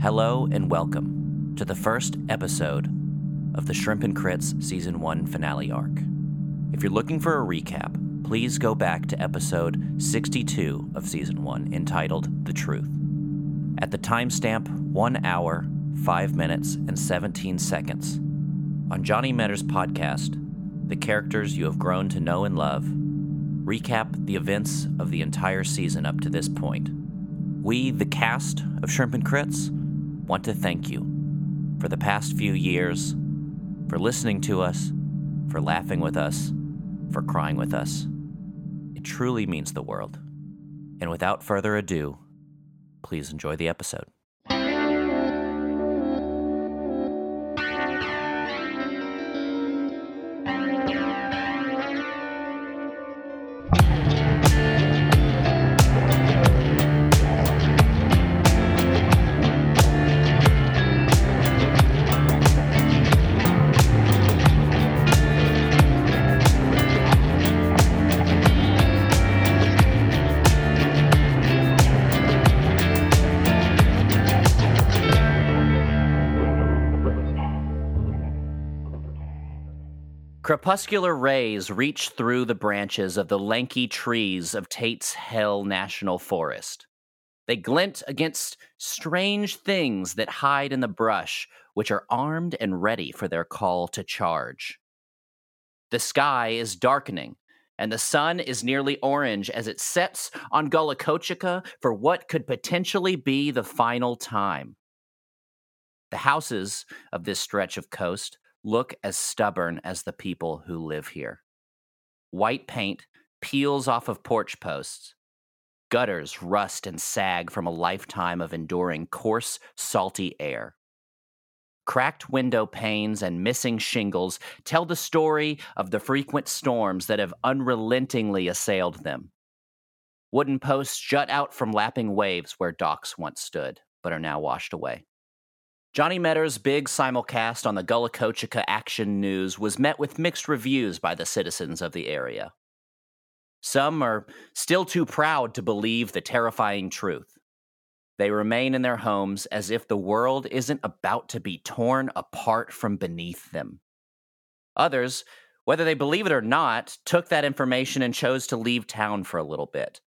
Hello and welcome to the first episode of the Shrimp and Crits Season 1 finale arc. If you're looking for a recap, please go back to episode 62 of Season 1 entitled The Truth. At the timestamp 1 hour, 5 minutes, and 17 seconds, on Johnny Metter's podcast, the characters you have grown to know and love recap the events of the entire season up to this point. We, the cast of Shrimp and Crits, want to thank you for the past few years, for listening to us, for laughing with us, for crying with us. It truly means the world. And without further ado, please enjoy the episode. Crepuscular rays reach through the branches of the lanky trees of Tate's Hell National Forest. They glint against strange things that hide in the brush, which are armed and ready for their call to charge. The sky is darkening, and the sun is nearly orange as it sets on Gullah for what could potentially be the final time. The houses of this stretch of coast look as stubborn as the people who live here. White paint peels off of porch posts. Gutters rust and sag from a lifetime of enduring coarse, salty air. Cracked window panes and missing shingles tell the story of the frequent storms that have unrelentingly assailed them. Wooden posts jut out from lapping waves where docks once stood, but are now washed away. Johnny Metter's big simulcast on the Gullah Action News was met with mixed reviews by the citizens of the area. Some are still too proud to believe the terrifying truth. They remain in their homes as if the world isn't about to be torn apart from beneath them. Others, whether they believe it or not, took that information and chose to leave town for a little bit.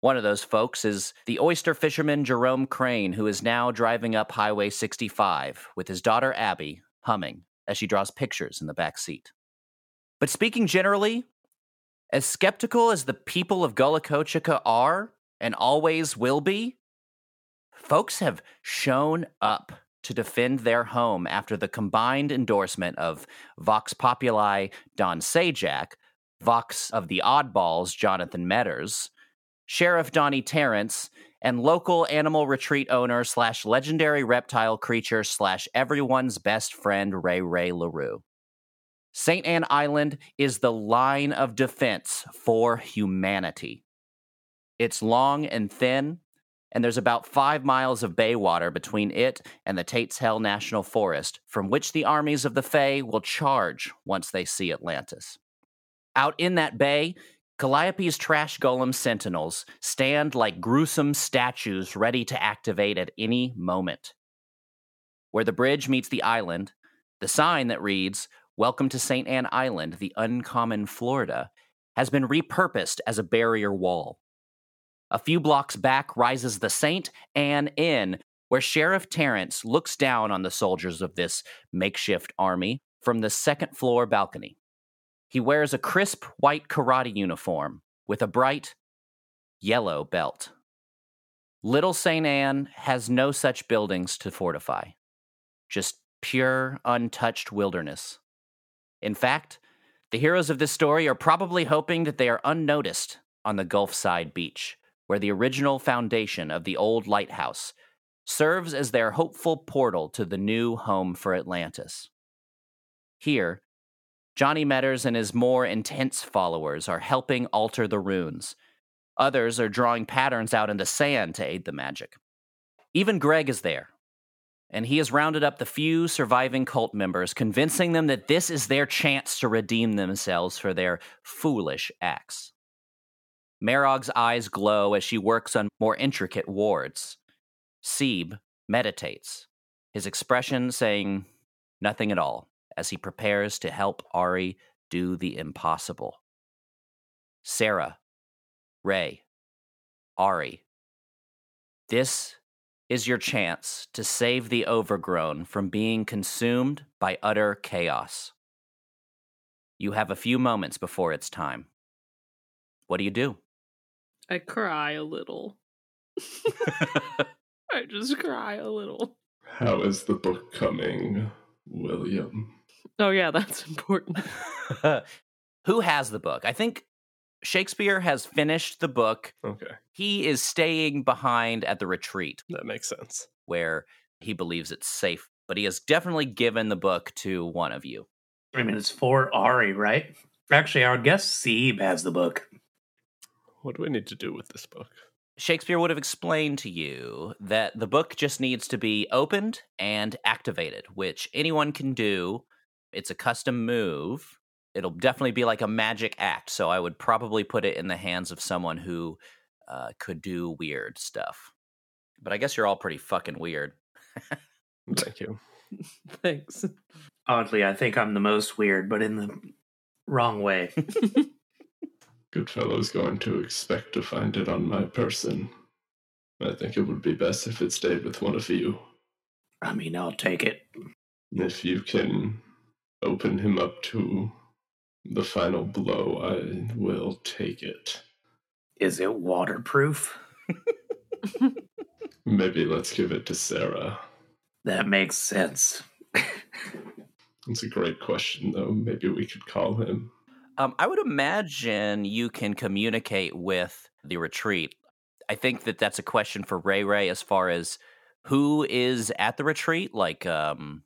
One of those folks is the oyster fisherman Jerome Crane, who is now driving up Highway 65 with his daughter Abby humming as she draws pictures in the back seat. But speaking generally, as skeptical as the people of Gullah are and always will be, folks have shown up to defend their home after the combined endorsement of Vox Populi Don Sajak, Vox of the Oddballs Jonathan Metters, Sheriff Donnie Terrence, and local animal retreat owner slash legendary reptile creature slash everyone's best friend Ray Ray LaRue. St. Anne Island is the line of defense for humanity. It's long and thin, and there's about five miles of bay water between it and the Tate's Hell National Forest, from which the armies of the Fae will charge once they see Atlantis. Out in that bay Calliope's trash golem sentinels stand like gruesome statues ready to activate at any moment. Where the bridge meets the island, the sign that reads, Welcome to St. Anne Island, the uncommon Florida, has been repurposed as a barrier wall. A few blocks back rises the St. Anne Inn, where Sheriff Terrence looks down on the soldiers of this makeshift army from the second floor balcony. He wears a crisp white karate uniform with a bright yellow belt. Little St. Anne has no such buildings to fortify, just pure, untouched wilderness. In fact, the heroes of this story are probably hoping that they are unnoticed on the Gulfside beach, where the original foundation of the old lighthouse serves as their hopeful portal to the new home for Atlantis. Here, Johnny Metters and his more intense followers are helping alter the runes. Others are drawing patterns out in the sand to aid the magic. Even Greg is there, and he has rounded up the few surviving cult members, convincing them that this is their chance to redeem themselves for their foolish acts. Marog's eyes glow as she works on more intricate wards. Sebe, meditates, his expression saying nothing at all as he prepares to help Ari do the impossible. Sarah, Ray, Ari, this is your chance to save the overgrown from being consumed by utter chaos. You have a few moments before it's time. What do you do? I cry a little. I just cry a little. How is the book coming, William? Oh, yeah, that's important. Who has the book? I think Shakespeare has finished the book. Okay, He is staying behind at the retreat that makes sense. where he believes it's safe, but he has definitely given the book to one of you. I mean, it's for Ari, right? Actually, our guest guess Seeb has the book. What do we need to do with this book? Shakespeare would have explained to you that the book just needs to be opened and activated, which anyone can do. It's a custom move. It'll definitely be like a magic act. So I would probably put it in the hands of someone who uh, could do weird stuff. But I guess you're all pretty fucking weird. Thank you. Thanks. Oddly, I think I'm the most weird, but in the wrong way. Goodfellow's going to expect to find it on my person. I think it would be best if it stayed with one of you. I mean, I'll take it. If you can open him up to the final blow, I will take it. Is it waterproof? Maybe let's give it to Sarah. That makes sense. It's a great question, though. Maybe we could call him. Um, I would imagine you can communicate with the retreat. I think that that's a question for Ray Ray as far as who is at the retreat. Like, um,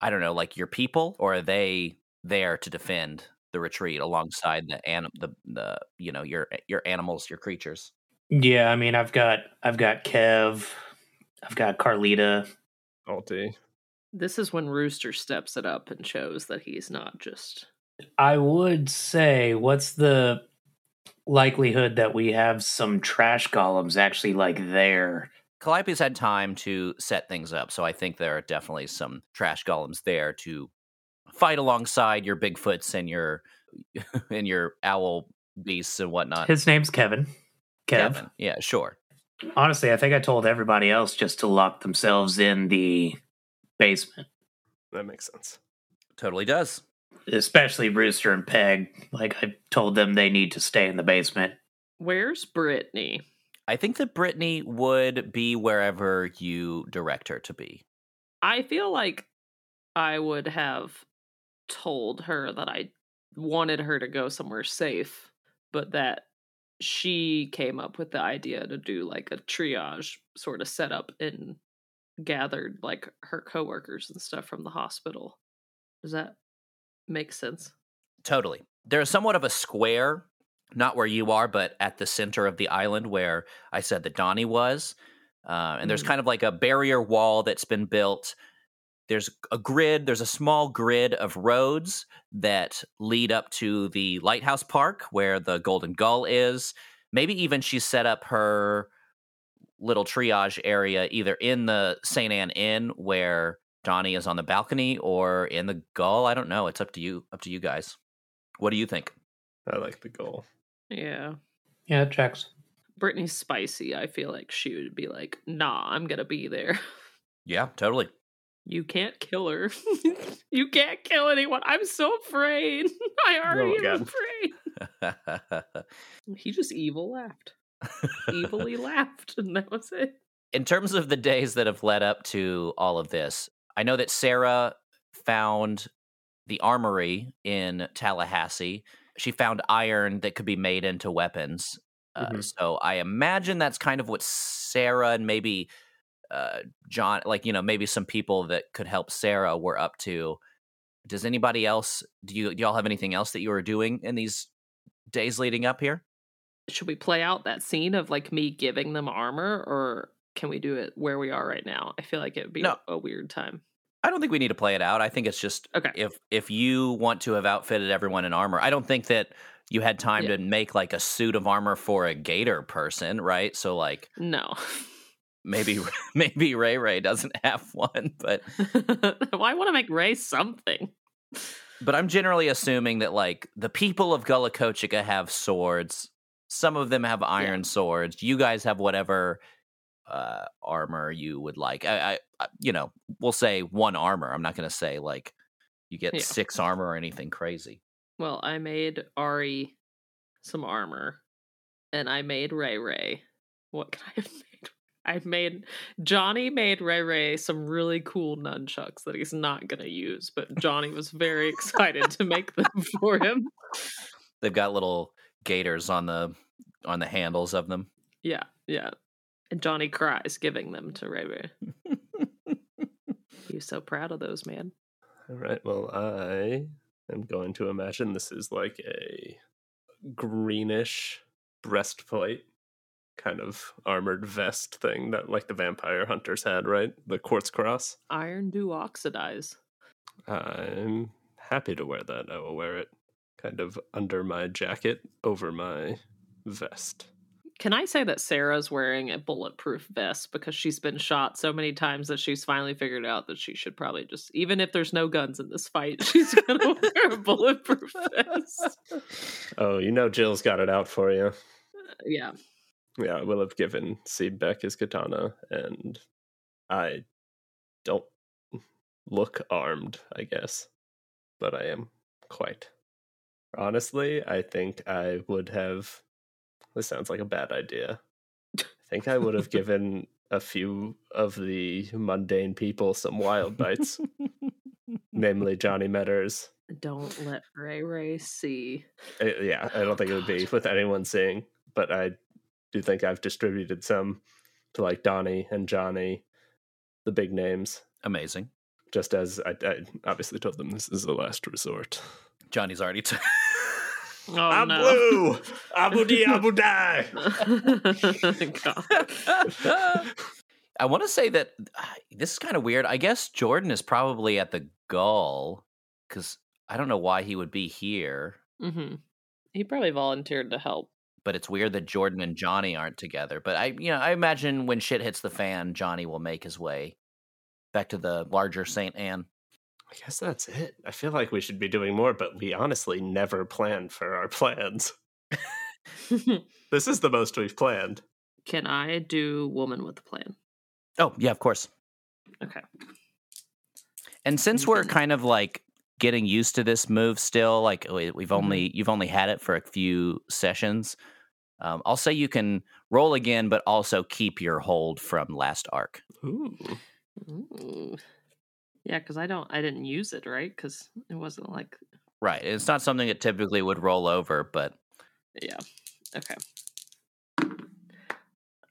I don't know, like your people, or are they there to defend the retreat alongside the anim- the the you know your eh, your animals, your creatures? Yeah, I mean, I've got I've got Kev, I've got Carlita. Alti. This is when Rooster steps it up and shows that he's not just. I would say, what's the likelihood that we have some trash golems actually like there? Calliope's had time to set things up, so I think there are definitely some trash golems there to fight alongside your Bigfoots and your and your owl beasts and whatnot. His name's Kevin. Kev. Kevin. Yeah, sure. Honestly, I think I told everybody else just to lock themselves in the basement, That makes sense. Totally does. especially Brewster and Peg. Like I told them they need to stay in the basement. Where's Brittany? I think that Brittany would be wherever you direct her to be. I feel like I would have told her that I wanted her to go somewhere safe, but that she came up with the idea to do like a triage sort of setup and gathered like her coworkers and stuff from the hospital. Does that make sense? Totally. There's somewhat of a square, not where you are, but at the center of the island where I said that Donnie was. Uh, and there's Mm. kind of like a barrier wall that's been built. There's a grid, there's a small grid of roads that lead up to the lighthouse park where the Golden Gull is. Maybe even she set up her little triage area either in the St. Anne Inn where Donnie is on the balcony or in the Gull. I don't know. It's up to you. Up to you guys. What do you think? I like the goal. Yeah. Yeah, it checks. Brittany's spicy. I feel like she would be like, nah, I'm going to be there. Yeah, totally. You can't kill her. you can't kill anyone. I'm so afraid. I already am God. afraid. He just evil laughed. Evilly laughed, and that was it. in terms of the days that have led up to all of this, I know that Sarah found the armory in Tallahassee. She found iron that could be made into weapons. Uh, Mhm. So I imagine that's kind of what Sarah and maybe uh, John, like, you know, maybe some people that could help Sarah were up to. Does anybody else, do you, do y'all have anything else that you were doing in these days leading up here? Should we play out that scene of like me giving them armor, or can we do it where we are right now? I feel like it would be No. a weird time. I don't think we need to play it out. I think it's just Okay. if if you want to have outfitted everyone in armor, I don't think that you had time Yeah. to make like a suit of armor for a gator person, right? So like No. maybe maybe Ray Ray doesn't have one, but Why want to make Ray something? but I'm generally assuming that like the people of Gullah Kochika have swords. Some of them have iron swords. You guys have whatever uh, armor you would like. I, I, you know, we'll say one armor. I'm not going to say like you get Yeah. six armor or anything crazy. Well, I made Ari some armor, and I made Ray Ray. What can I have made? I made Johnny made Ray Ray some really cool nunchucks that he's not gonna use, but Johnny was very excited to make them for him. They've got little gators on the on the handles of them. Yeah, yeah. And Johnny cries giving them to Ray Ray. He's so proud of those, man. All right. Well, I am going to imagine this is like a greenish breastplate, kind of armored vest thing that like the vampire hunters had, right? The quartz cross. Iron do oxidize. I'm happy to wear that. I will wear it kind of under my jacket over my vest. Can I say that Sarah's wearing a bulletproof vest because she's been shot so many times that she's finally figured out that she should probably just, even if there's no guns in this fight, she's gonna wear a bulletproof vest. Oh, you know Jill's got it out for you. Uh, yeah, Yeah, I will have given Seedbeck his katana, and I don't look armed, I guess, but I am quite. Honestly, I think I would have. This sounds like a bad idea. I think I would have given a few of the mundane people some wild bites, namely Johnny Metters. don't let Ray Ray see. Yeah, I don't think it would be with anyone seeing, but I do think I've distributed some to like Donnie and Johnny, the big names, Amazing. just as I, I obviously told them this is the last resort. Johnny's already. T- Oh I'm no! blue, Abu Di Abu Die. God. I want to say that uh, this is kind of weird. I guess Jordan is probably at the Gull because I don't know why he would be here. hmm He probably volunteered to help. But it's weird that Jordan and Johnny aren't together. But I, you know, I imagine when shit hits the fan, Johnny will make his way back to the larger Saint Anne. I guess that's it. I feel like we should be doing more, but we honestly never plan for our plans. This is the most we've planned. Can I do woman with a plan? Oh yeah, of course. Okay. And since we're kind of like getting used to this move still, like we- we've Mhm. only you've only had it for a few sessions. Um, I'll say you can roll again, but also keep your hold from last arc. Ooh. Ooh. Yeah, because I don't, I didn't use it right because it wasn't like, Right. It's not something that typically would roll over, but yeah. Okay.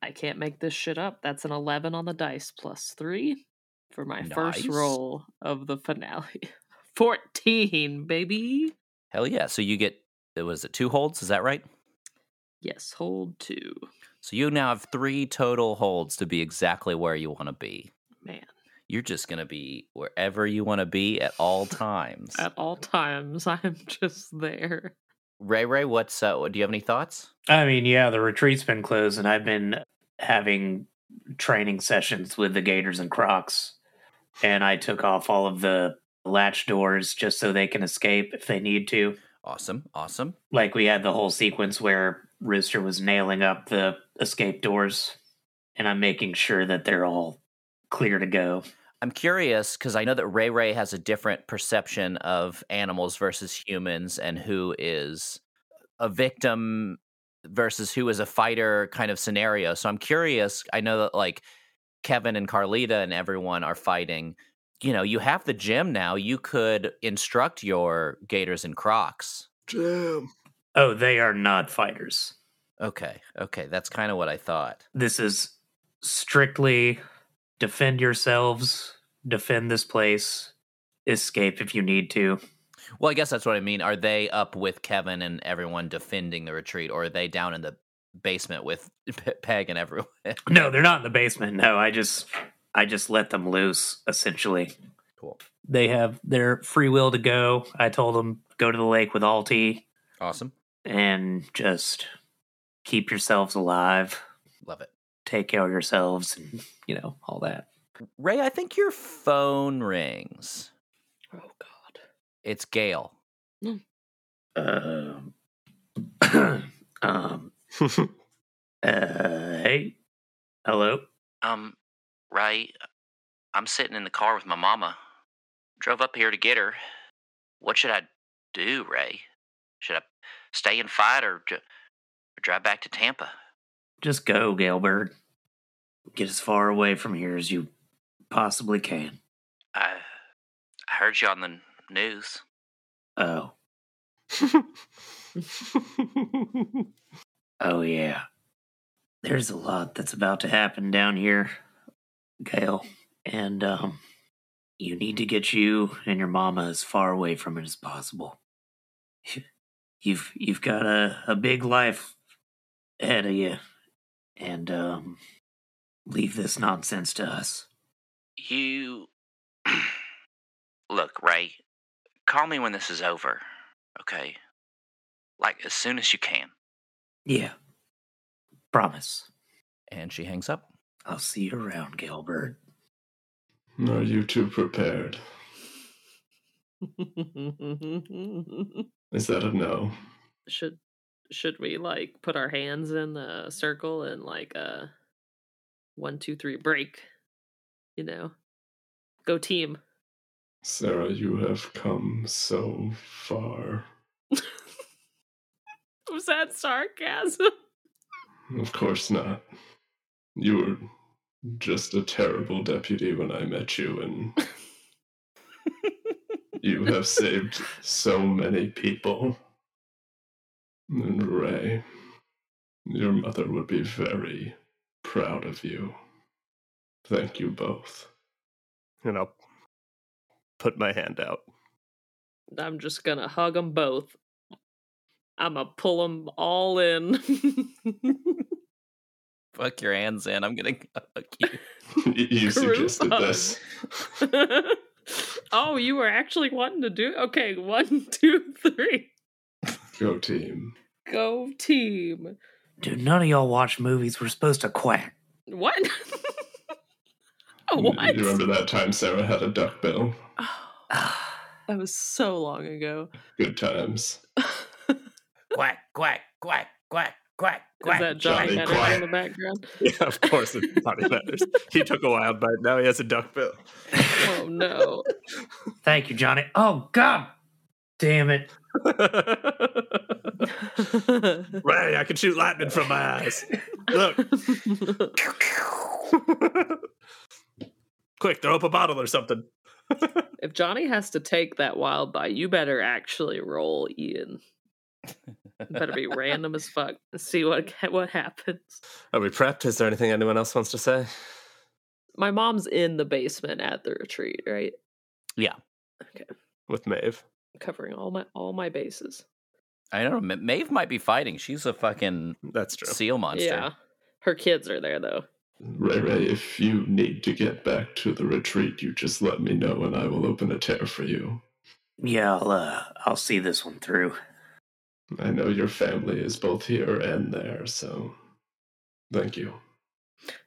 I can't make this shit up. That's an eleven on the dice plus three for my first roll of the finale. Fourteen, baby. hell yeah. So you get it was it two holds, is that right? Yes, hold two. So you now have three total holds to be exactly where you want to be. Man, You're just gonna be wherever you want to be at all times. at all times I'm just there. Ray Ray, what's uh, do you have any thoughts? I mean, yeah, the retreat's been closed, and I've been having training sessions with the Gators and Crocs, and I took off all of the latch doors just so they can escape if they need to. Awesome, awesome. Like we had the whole sequence where Rooster was nailing up the escape doors, and I'm making sure that they're all clear to go. I'm curious because I know that Ray Ray has a different perception of animals versus humans and who is a victim versus who is a fighter kind of scenario. So I'm curious. I know that like Kevin and Carlita and everyone are fighting. You know, you have the gym now. You could instruct your Gators and Crocs. Jam. Oh, they are not fighters. Okay, okay, that's kind of what I thought. This is strictly defend yourselves, defend this place, escape if you need to. Well, I guess that's what I mean. Are they up with Kevin and everyone defending the retreat, or are they down in the basement with Peg and everyone? No, they're not in the basement. No, I just I just let them loose essentially. cool. They have their free will to go. I told them go to the lake with Alti Awesome. and just keep yourselves alive. Love it. Take care of yourselves and, you know, all that. Ray, I think your phone rings. Oh God. It's Gail. Um, um, uh, hey, hello. Um, Ray, I'm sitting in the car with my mama. Drove up here to get her. What should I do, Ray? Should I stay and fight or, dr- or drive back to Tampa? Just go, Gailbert. Get as far away from here as you possibly can. I, I heard you on the news. Oh, oh yeah. There's a lot that's about to happen down here, Gail, and um, you need to get you and your mama as far away from it as possible. You've you've got a, a big life ahead of you, and um, leave this nonsense to us. You. Look, Ray, call me when this is over, okay? Like, as soon as you can. Yeah, promise. And she hangs up. I'll see you around, Gilbert. Are you two prepared? Is that a no? should should we like put our hands in a circle and like uh one two three break? You know, go team. Sarah, you have come so far. Was that sarcasm? Of course not. You were just a terrible deputy when I met you, and you have saved so many people. And Ray, your mother would be very proud of you. Thank you both. and I'll put my hand out. I'm just gonna hug them both. I'm gonna pull them all in. Fuck your hands in. I'm gonna hug you. you suggested this. oh, you were actually wanting to do? Okay, one, two, three. Go team. Go team. Dude, none of y'all watch movies. We're supposed to quack. What? Oh, you what? remember that time Sarah had a duck bill? that was so long ago. Good times. quack, quack, quack, quack, quack, Is that Johnny, Johnny Henry Quack. in the background? Yeah, of course it probably matters. He took a wild bite. Now he has a duck bill. Oh no. Thank you, Johnny. Oh, God damn it. Ray, I can shoot lightning from my eyes. Look. Quick, throw up a bottle or something. if Johnny has to take that wild bite, you better actually roll Ian. It better be random as fuck. And see what what happens. Are we prepped? Is there anything anyone else wants to say? My mom's in the basement at the retreat, right? Yeah. Okay. With Maeve. Covering all my all my bases. I don't know. Ma- Maeve might be fighting. She's a fucking That's true. seal monster. Yeah. Her kids are there though. Ray Ray, if you need to get back to the retreat, you just let me know and I will open a tear for you. Yeah, I'll, uh, I'll see this one through. I know your family is both here and there, so thank you.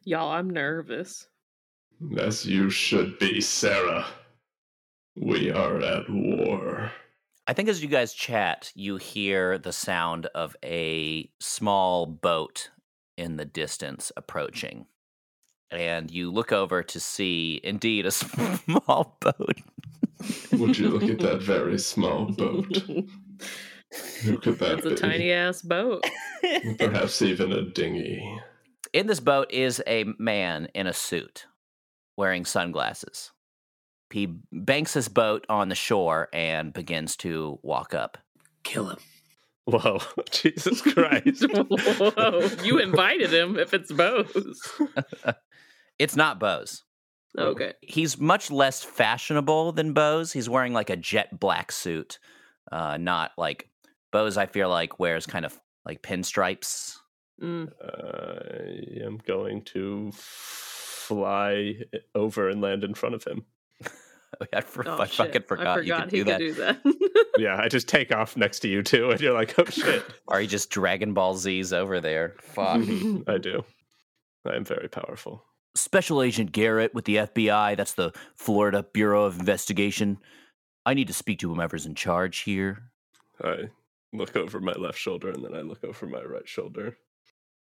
Y'all, I'm nervous. As you should be, Sarah. We are at war. I think as you guys chat, you hear the sound of a small boat in the distance approaching. And you look over to see, indeed, a small boat. Would you look at that very small boat? Who could that It's a be? tiny ass boat. Perhaps even a dinghy. In this boat is a man in a suit wearing sunglasses. He banks his boat on the shore and begins to walk up. Kill him. Whoa, Jesus Christ. Whoa, you invited him if it's Bose. It's not Bose. Okay. He's much less fashionable than Bose. He's wearing like a jet black suit, uh, not like Bose. I feel like wears kind of like pinstripes. Mm. I am going to fly over and land in front of him. I, for- Oh, I shit. fucking forgot, I you forgot could he do that. do that. Yeah, I just take off next to you too, and you're like, oh shit. Are you just Dragon Ball Z's over there. Fuck. I do. I am very powerful. Special Agent Garrett with the FBI, that's the Florida Bureau of Investigation. I need to speak to whomever's in charge here. I look over my left shoulder and then I look over my right shoulder.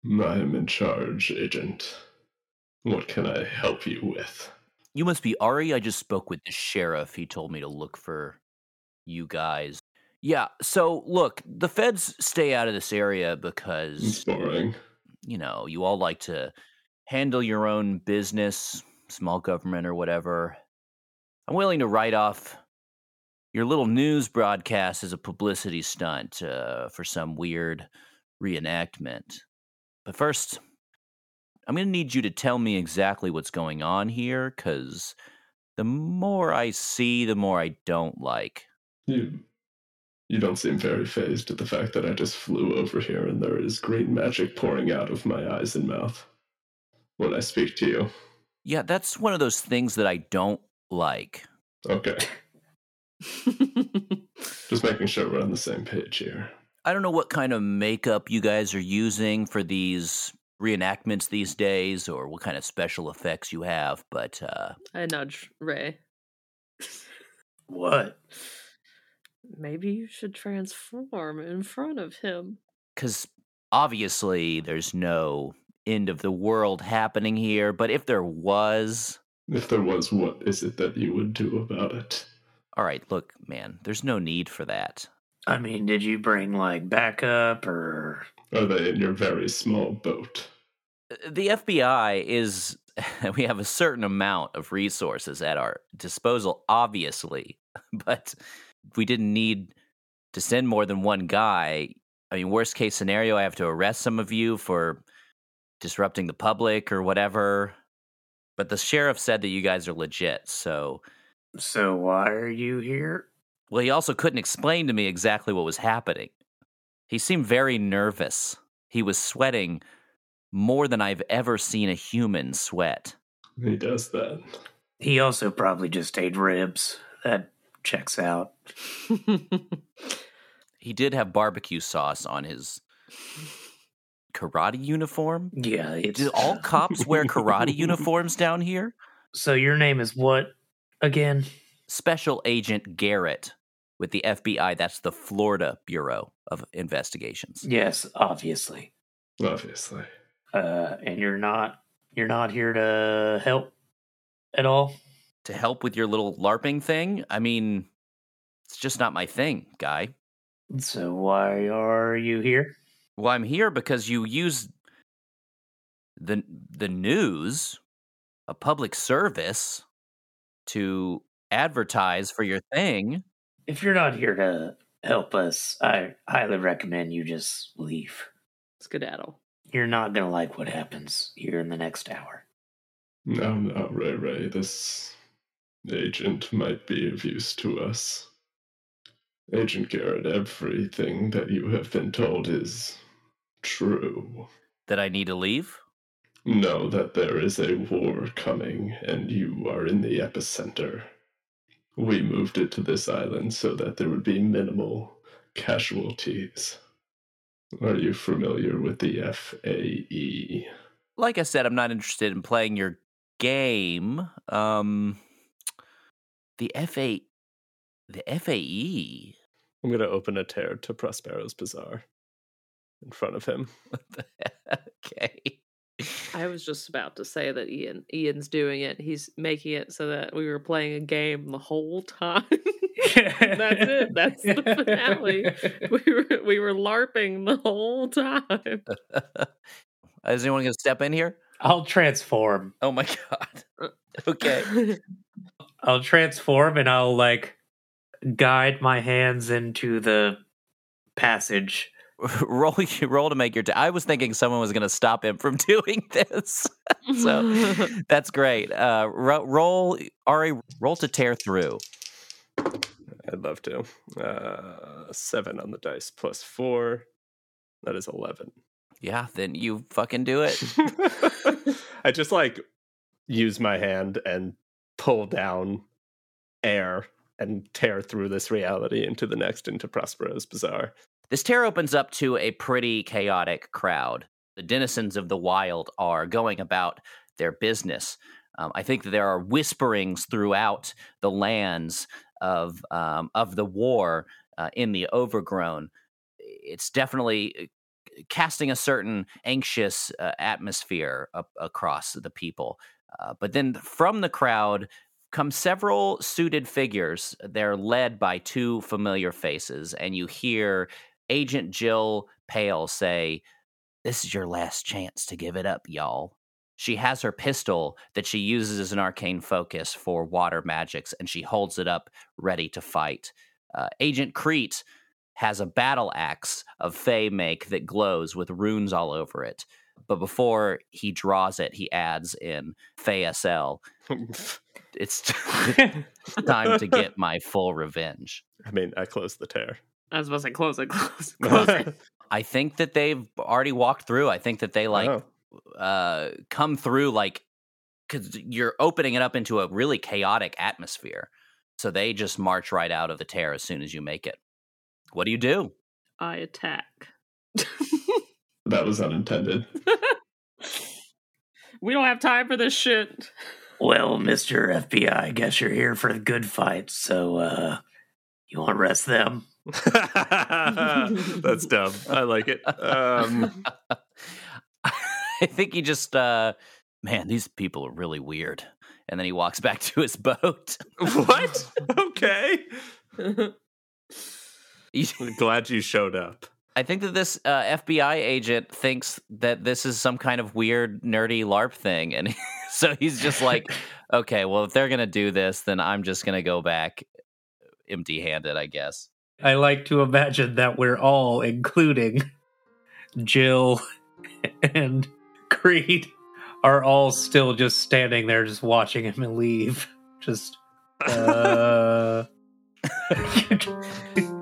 I am in charge, Agent. What can I help you with? You must be Ari. I just spoke with the sheriff. He told me to look for you guys. Yeah, so look, the feds stay out of this area because, you know, you all like to handle your own business, small government or whatever. I'm willing to write off your little news broadcast as a publicity stunt uh, for some weird reenactment. But first, I'm going to need you to tell me exactly what's going on here because the more I see, the more I don't like. You you don't seem very fazed at the fact that I just flew over here and there is green magic pouring out of my eyes and mouth when I speak to you. Yeah, that's one of those things that I don't like. Okay. Just making sure we're on the same page here. I don't know what kind of makeup you guys are using for these reenactments these days or what kind of special effects you have, but uh I nudge Ray. What? Maybe you should transform in front of him. cuz obviously there's no end of the world happening here, but if there was, If there was, what is it that you would do about it? all right, look, man, there's no need for that. I mean, did you bring like backup or Are they in your very small boat? The FBI is we have a certain amount of resources at our disposal obviously, but we didn't need to send more than one guy. I mean, worst case scenario, I have to arrest some of you for disrupting the public or whatever. But the sheriff said that you guys are legit, so so why are you here? well, he also couldn't explain to me exactly what was happening. He seemed very nervous. He was sweating more than I've ever seen a human sweat. He does that. He also probably just ate ribs. That checks out. He did have barbecue sauce on his karate uniform. Yeah, it's Do all cops wear karate uniforms down here? So your name is what again? Special Agent Garrett with the FBI. That's the Florida Bureau of Investigations. Yes, obviously. Obviously. Uh, and you're not you're not here to help at all. To help with your little LARPing thing? I mean, it's just not my thing, guy. So why are you here? Well, I'm here because you use the the news, a public service, to advertise for your thing. If you're not here to help us, I highly recommend you just leave. Skedaddle. You're not gonna like what happens here in the next hour. No, no, Ray Ray. This agent might be of use to us. Agent Garrett, everything that you have been told is true. That I need to leave. No, that there is a war coming and you are in the epicenter. We moved it to this island so that there would be minimal casualties. Are you familiar with the? FAE? Like I said, I'm not interested in playing your game. Um, the FA, the? FAE. I'm going to open a tear to Prospero's Bazaar in front of him. okay. I was just about to say that Ian Ian's doing it. He's making it so that we were playing a game the whole time. That's it. That's the finale. we were we were larping the whole time. Is anyone going to step in here? I'll transform. Oh my god. Uh, okay. I'll transform and I'll like guide my hands into the passage. roll roll to make your. T- I was thinking someone was going to stop him from doing this, so that's great. Uh, ro- roll, Ari, roll to tear through. I'd love to. Uh, seven on the dice plus four. That is 11. Yeah, then you fucking do it. I just like use my hand and pull down air and tear through this reality into the next into Prospero's Bazaar. This tear opens up to a pretty chaotic crowd. the denizens of the wild are going about their business. Um, I think that there are whisperings throughout the lands of um, of the war uh, in the overgrown. It's definitely uh, casting a certain anxious uh, atmosphere up across the people. Uh, but then from the crowd come several suited figures. They're led by two familiar faces, and you hear Agent Jill Pale say, This is your last chance to give it up, y'all. She has her pistol that she uses as an arcane focus for water magics, and she holds it up ready to fight. Uh, Agent Crete has a battle axe of Fey make that glows with runes all over it. But before he draws it, he adds in Fey SL. it's time to get my full revenge. I mean, I closed the tear. I was about to say close it, close it, close it. I think that they've already walked through. I think that they like Oh. uh come through like because you're opening it up into a really chaotic atmosphere. So they just march right out of the tear as soon as you make it. What do you do? I attack. That was unintended. we don't have time for this shit. Well, Mister FBI, I guess you're here for the good fight. So, uh, you want to rest them? That's dumb. I like it. Um, I think he just uh man, these people are really weird. And then he walks back to his boat. what? Okay. Glad you showed up. I think that this uh, FBI agent thinks that this is some kind of weird, nerdy LARP thing. And so he's just like, okay, well, if they're going to do this, then I'm just going to go back empty handed, I guess. I like to imagine that we're all, including Jill and Creed, are all still just standing there, just watching him leave. Just, uh.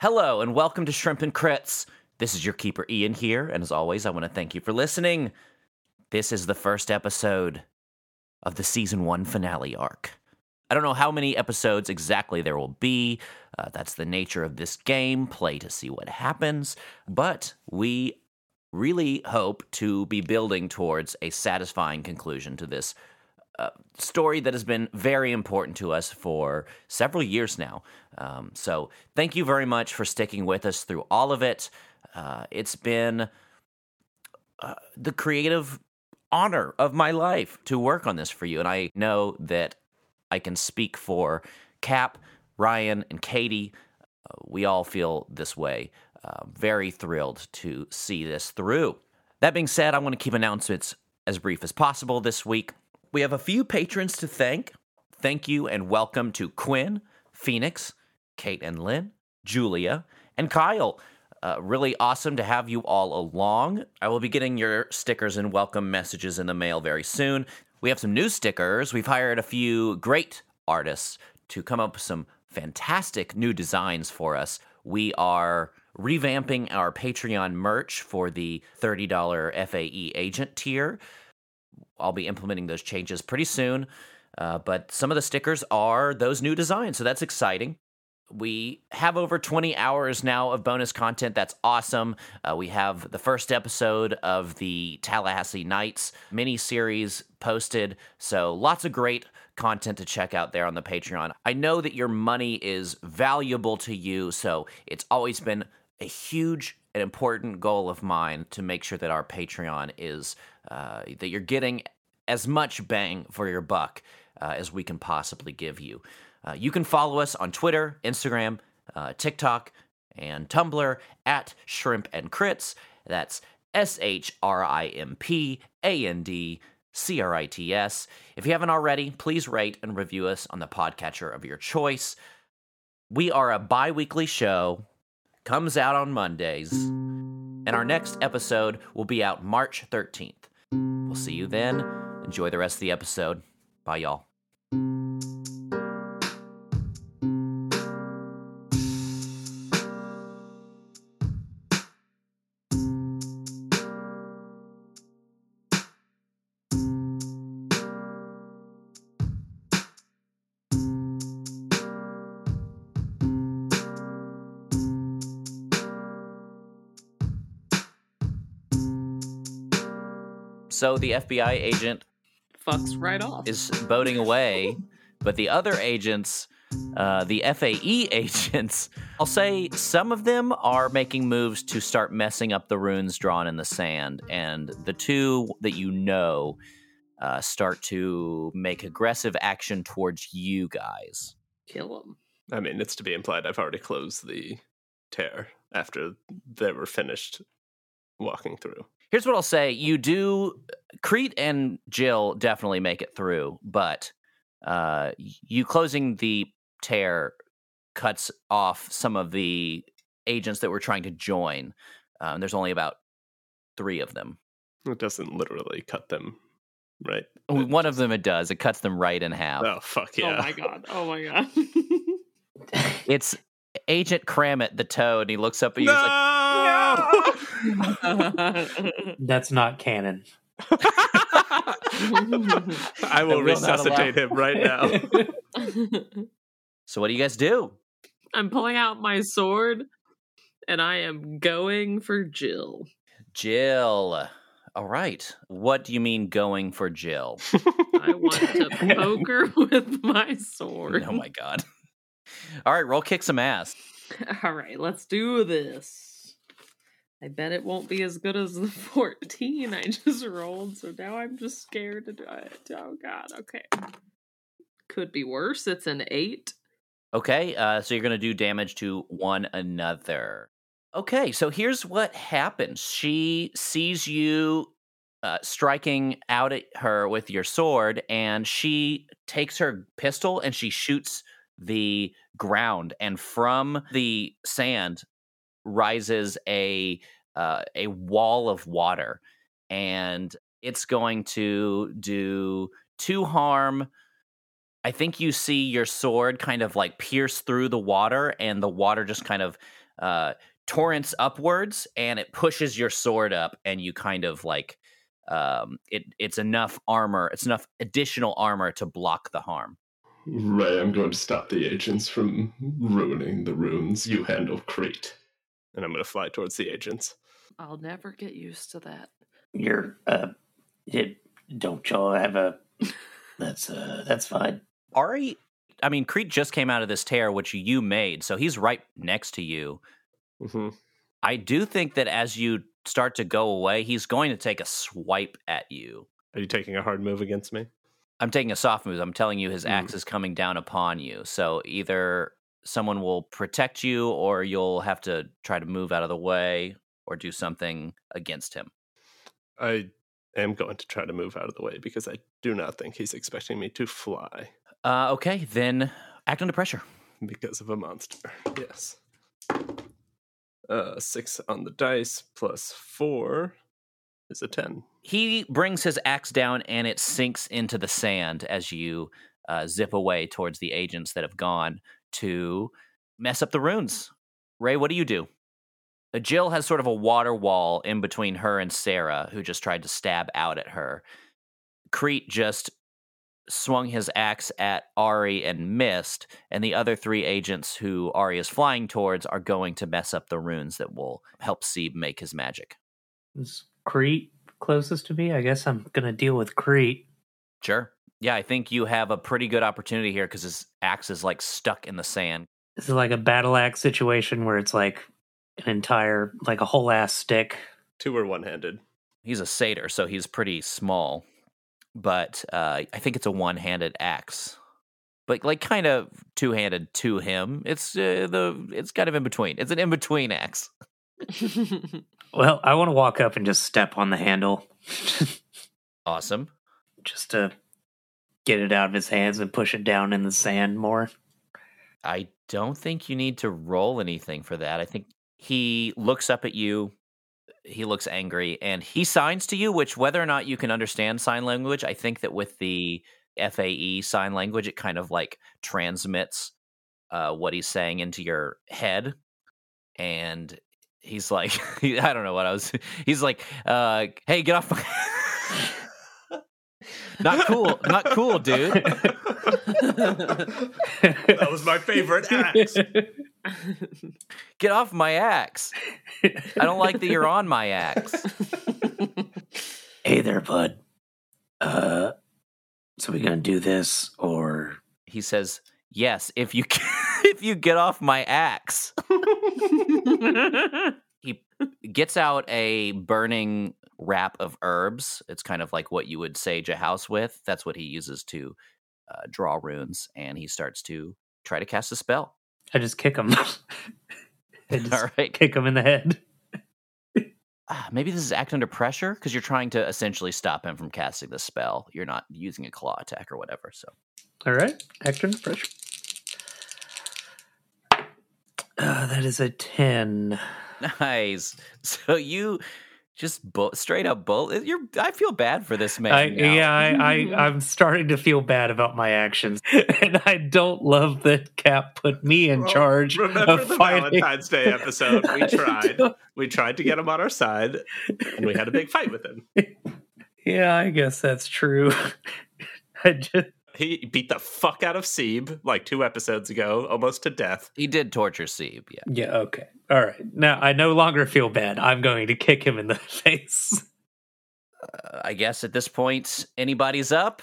Hello, and welcome to Shrimp and Crits. This is your keeper Ian here, and as always, I want to thank you for listening. This is the first episode of the season one finale arc. I don't know how many episodes exactly there will be. Uh, that's the nature of this game. Play to see what happens. But we really hope to be building towards a satisfying conclusion to this story that has been very important to us for several years now. Um, so, thank you very much for sticking with us through all of it. Uh, it's been uh, the creative honor of my life to work on this for you. And I know that I can speak for Cap, Ryan, and Katie. Uh, we all feel this way. Uh, very thrilled to see this through. That being said, I want to keep announcements as brief as possible this week. We have a few patrons to thank. Thank you and welcome to Quinn, Phoenix, Kate and Lynn, Julia, and Kyle. Uh, really awesome to have you all along. I will be getting your stickers and welcome messages in the mail very soon. We have some new stickers. We've hired a few great artists to come up with some fantastic new designs for us. We are revamping our Patreon merch for the $30 FAE agent tier. I'll be implementing those changes pretty soon. Uh, but some of the stickers are those new designs, so that's exciting. We have over 20 hours now of bonus content. That's awesome. Uh, we have the first episode of the Tallahassee Nights mini series posted. So lots of great content to check out there on the Patreon. I know that your money is valuable to you, so it's always been a huge and important goal of mine to make sure that our Patreon is uh, that you're getting as much bang for your buck uh, as we can possibly give you. Uh, you can follow us on Twitter, Instagram, uh, TikTok, and Tumblr at Shrimp and Crits. That's S H R I M P A N D C R I T S. If you haven't already, please rate and review us on the podcatcher of your choice. We are a bi weekly show, comes out on Mondays, and our next episode will be out March 13th. We'll see you then. Enjoy the rest of the episode. Bye, y'all. So the FBI agent Fucks right off. is boating away, but the other agents, uh, the FAE agents, I'll say some of them are making moves to start messing up the runes drawn in the sand, and the two that you know uh, start to make aggressive action towards you guys. Kill them. I mean, it's to be implied I've already closed the tear after they were finished walking through. Here's what I'll say: you do, Crete and Jill definitely make it through, but uh, you closing the tear cuts off some of the agents that were trying to join. Um, there's only about three of them. It doesn't literally cut them, right? One of them it does. It cuts them right in half. Oh fuck yeah! Oh my god. Oh my god. It's Agent Kramit the Toad, and he looks up at you. No! He's like, That's not canon. I will And we'll not resuscitate him right now. "So what do you guys do?" I'm pulling out my sword and I am going for Jill. Jill. All right. What do you mean going for Jill? I want to poke her with my sword. oh my god. All right, roll kick some ass. All right, let's do this. I bet it won't be as good as the 14 I just rolled, so now I'm just scared to do it. Oh god, okay. Could be worse. It's an 8. Okay, uh, so you're going to do damage to one another. Okay, so here's what happens. She sees you uh, striking out at her with your sword, and she takes her pistol and she shoots the ground, and from the sand rises a uh, a wall of water, and it's going to do two harm. I think you see your sword kind of like pierce through the water, and the water just kind of uh, torrents upwards, and it pushes your sword up, and you kind of like um, it. It's enough armor. It's enough additional armor to block the harm. Ray, I'm going to stop the agents from ruining the runes. You handle Crete. And I'm going to fly towards the agents. I'll never get used to that. You're uh, it, don't y'all have a? That's uh, that's fine. Ari, I mean, Crete just came out of this tear, which you made, so he's right next to you. hmm I do think that as you start to go away, he's going to take a swipe at you. Are you taking a hard move against me? I'm taking a soft move. I'm telling you his Mm. axe is coming down upon you. So either someone will protect you or you'll have to try to move out of the way or do something against him. I am going to try to move out of the way because I do not think he's expecting me to fly Uh, okay, then act under pressure. because of a monster. Yes. Uh, six on the dice plus four is a ten. He brings his axe down and it sinks into the sand as you uh, zip away towards the agents that have gone to mess up the runes. Ray, what do you do? Uh, Jill has sort of a water wall in between her and Sarah, who just tried to stab out at her. Crete just swung his axe at Ari and missed, and the other three agents who Ari is flying towards are going to mess up the runes that will help Sieb make his magic. Is Crete closest to me? I guess I'm gonna deal with Crete. Sure. Yeah, I think you have a pretty good opportunity here because his axe is like stuck in the sand. This is like a battle axe situation where it's like an entire, like a whole ass stick. Two or one handed. He's a satyr, so he's pretty small, but uh, I think it's a one-handed axe, but like kind of two-handed to him. It's uh, the it's kind of in between. It's an in-between axe. Well, I want to walk up and just step on the handle, Awesome. just to get it out of his hands and push it down in the sand more. I don't think you need to roll anything for that. I think he looks up at you. He looks angry and he signs to you, which, whether or not you can understand sign language, I think that with the FAE sign language, it kind of like transmits uh, what he's saying into your head. And he's like, I don't know what I was, he's like, uh, hey, get off my. not cool. Not cool, dude. that was my favorite axe. Get off my axe. I don't like that you're on my axe. Hey there, bud. Uh, so we gonna do this or? He says, "Yes, if you if you get off my axe." he gets out a burning wrap of herbs. It's kind of like what you would sage a house with. That's what he uses to uh, draw runes, and he starts to try to cast a spell. I just kick him. I just All right. kick him in the head. Ah, maybe this is act under pressure because you're trying to essentially stop him from casting the spell. You're not using a claw attack or whatever. So All right, act under pressure. Uh, that is a ten. nice. So you just bu- straight up bull. Eh, you're. I feel bad for this man. I, now. yeah, I, I, I'm starting to feel bad about my actions, and I don't love that Cap put me in Well, charge Remember of the fighting. Valentine's Day episode? We tried. We tried to get him on our side, and we had a big fight with him. Yeah, I guess that's true. I just, He beat the fuck out of Seb like two episodes ago, almost to death. He did torture Seb. Yeah. yeah, okay, all right. Now I no longer feel bad. I'm going to kick him in the face. Uh, I guess at this point, anybody's up.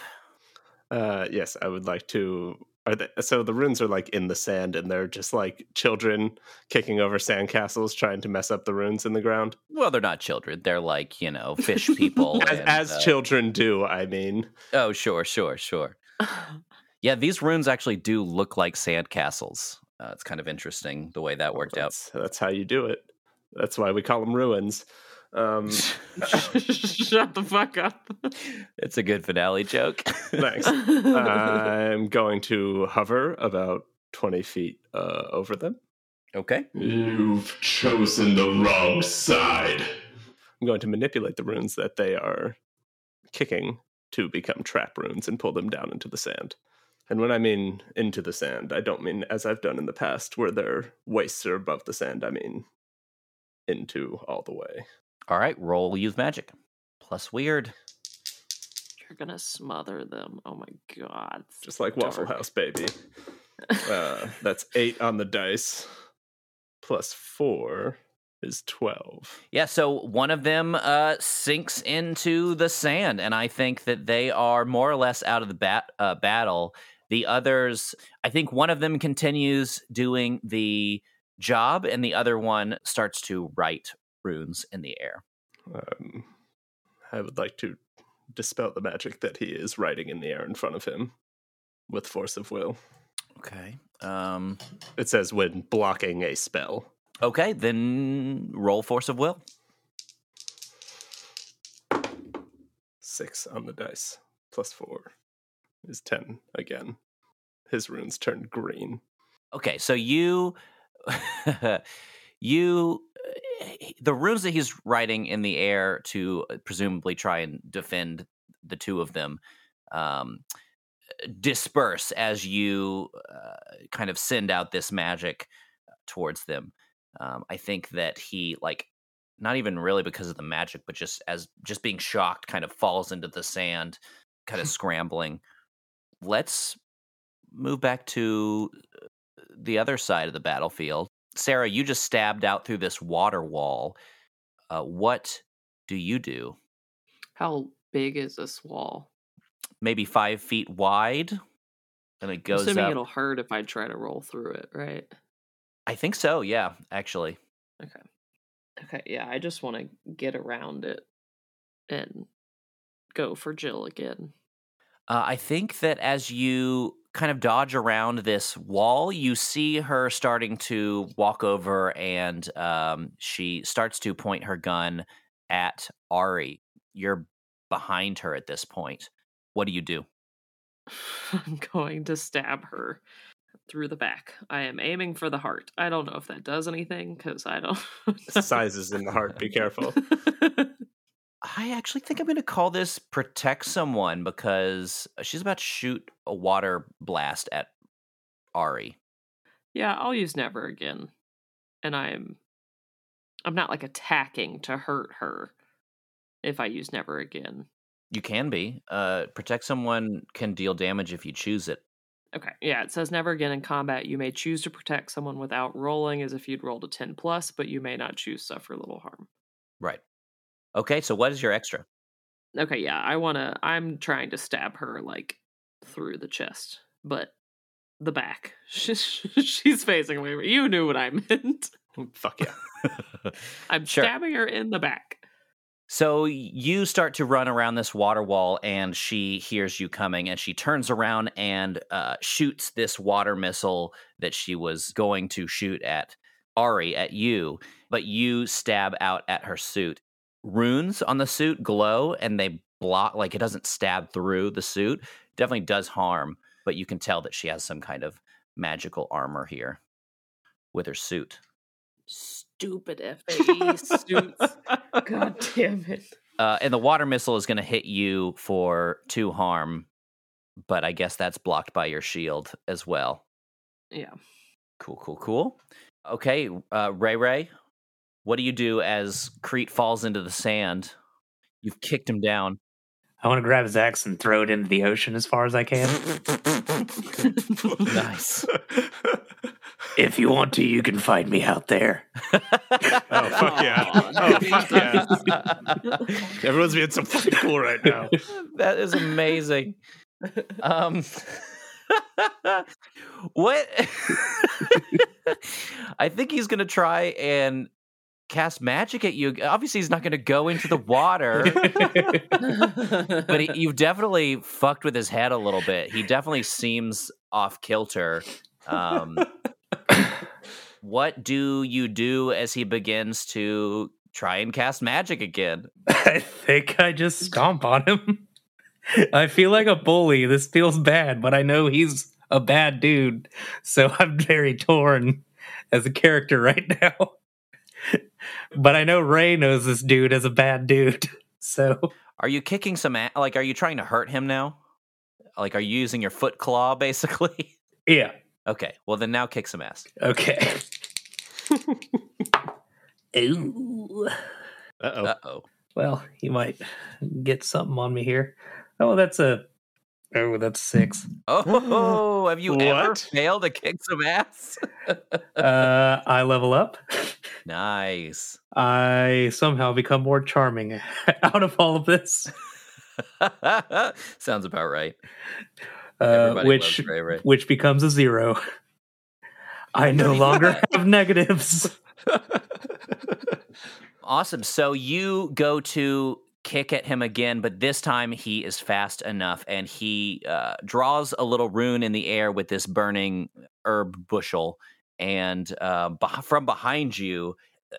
Uh, yes, I would like to. Are they, so the runes are like in the sand, and they're just like children kicking over sandcastles, trying to mess up the runes in the ground, Well, they're not children. They're like you know fish people. as, and, as uh, children do. I mean, Oh, sure, sure, sure. Yeah, these runes actually do look like sandcastles. Uh, it's kind of interesting the way that worked out. that's, that's how you do it. That's why we call them ruins. Um, Shut the fuck up. It's a good finale joke. thanks. I'm going to hover about 20 feet uh, over them. okay. You've chosen the wrong side. I'm going to manipulate the runes that they are kicking to become trap runes and pull them down into the sand. And when I mean into the sand, I don't mean as I've done in the past, where their waists are above the sand. I mean into all the way. All right. Roll use magic. Plus weird. You're gonna smother them. Oh my god. Just like Waffle House, baby. Uh, that's eight on the dice. Plus four is 12. Yeah, so one of them uh, sinks into the sand, and I think that they are more or less out of the bat- uh, battle. The others, I think one of them continues doing the job, and the other one starts to write runes in the air. Um, I would like to dispel the magic that he is writing in the air in front of him with force of will. Okay. Um, It says when blocking a spell. Okay, then roll force of will. Six on the dice, plus four is ten again. His runes turn green. Okay, so you, you, the runes that he's writing in the air to uh, presumably try and defend the two of them, um, disperse as you uh, kind of send out this magic towards them. Um, I think that he like not even really because of the magic, but just as just being shocked, kind of falls into the sand, kind of scrambling. Let's move back to uh, the other side of the battlefield. Sarah, you just stabbed out through this water wall. Uh, what do you do? How big is this wall? Maybe five feet wide, and it goes Assuming up. it'll hurt if I try to roll through it, right? I think so. Yeah, actually. Okay. Okay, yeah, I just want to get around it and go for Jill again. Uh, I think that as you kind of dodge around this wall, you see her starting to walk over, and um, she starts to point her gun at Ari. You're behind her at this point. What do you do? I'm going to stab her through the back. I am aiming for the heart. I don't know if that does anything because I don't. Sizes in the heart, be careful. I actually think I'm going to call this protect someone because she's about to shoot a water blast at Ari. yeah, I'll use never again. And I'm I'm not like attacking to hurt her if I use never again. You can be. Uh, protect someone can deal damage if you choose it. Okay. Yeah, it says never again in combat. You may choose to protect someone without rolling as if you'd rolled a 10 plus, but you may not choose suffer little harm. Right. Okay, so what is your extra? Okay, yeah, I want to. I'm trying to stab her like through the chest, but the back. She's, she's facing away. You knew what I meant. Fuck yeah. I'm Sure. stabbing her in the back. So you start to run around this water wall, and she hears you coming, and she turns around and uh, shoots this water missile that she was going to shoot at Ari, at you, but you stab out at her suit. Runes on the suit glow, and they block, like it doesn't stab through the suit. Definitely does harm, but you can tell that she has some kind of magical armor here with her suit. Stupid FAE suits. God damn it. Uh, and the water missile is going to hit you for two harm, but I guess that's blocked by your shield as well. Yeah. Cool, cool, cool. Okay, uh, Ray Ray, what do you do as Crete falls into the sand? You've kicked him down. I want to grab his axe and throw it into the ocean as far as I can. Nice. If you want to, you can find me out there. oh fuck yeah! Oh fuck yeah! Everyone's being so fucking cool right now. that is amazing. Um, what? I think he's gonna try and cast magic at you. Obviously, he's not gonna go into the water, but he, you've definitely fucked with his head a little bit. He definitely seems off kilter. Um, what do you do as he begins to try and cast magic again? I think I just stomp on him. I feel like a bully. This feels bad, but I know he's a bad dude. So I'm very torn as a character right now. but I know Ray knows this dude as a bad dude. So Are you kicking some a- like are you trying to hurt him now? Like are you using your foot claw basically? yeah. okay. Well then now kick some ass. Okay. Ooh. Uh oh. Uh-oh. Well, you might get something on me here. Oh, that's a. Oh, that's six. Oh, have you ever failed to kick some ass? Uh, I level up. nice. I somehow become more charming out of all of this, Sounds about right. uh, which Ray Ray. which becomes a zero. I no longer have negatives. Awesome. So you go to kick at him again, but this time he is fast enough and he uh, draws a little rune in the air with this burning herb bushel. And uh, beh- from behind you, uh,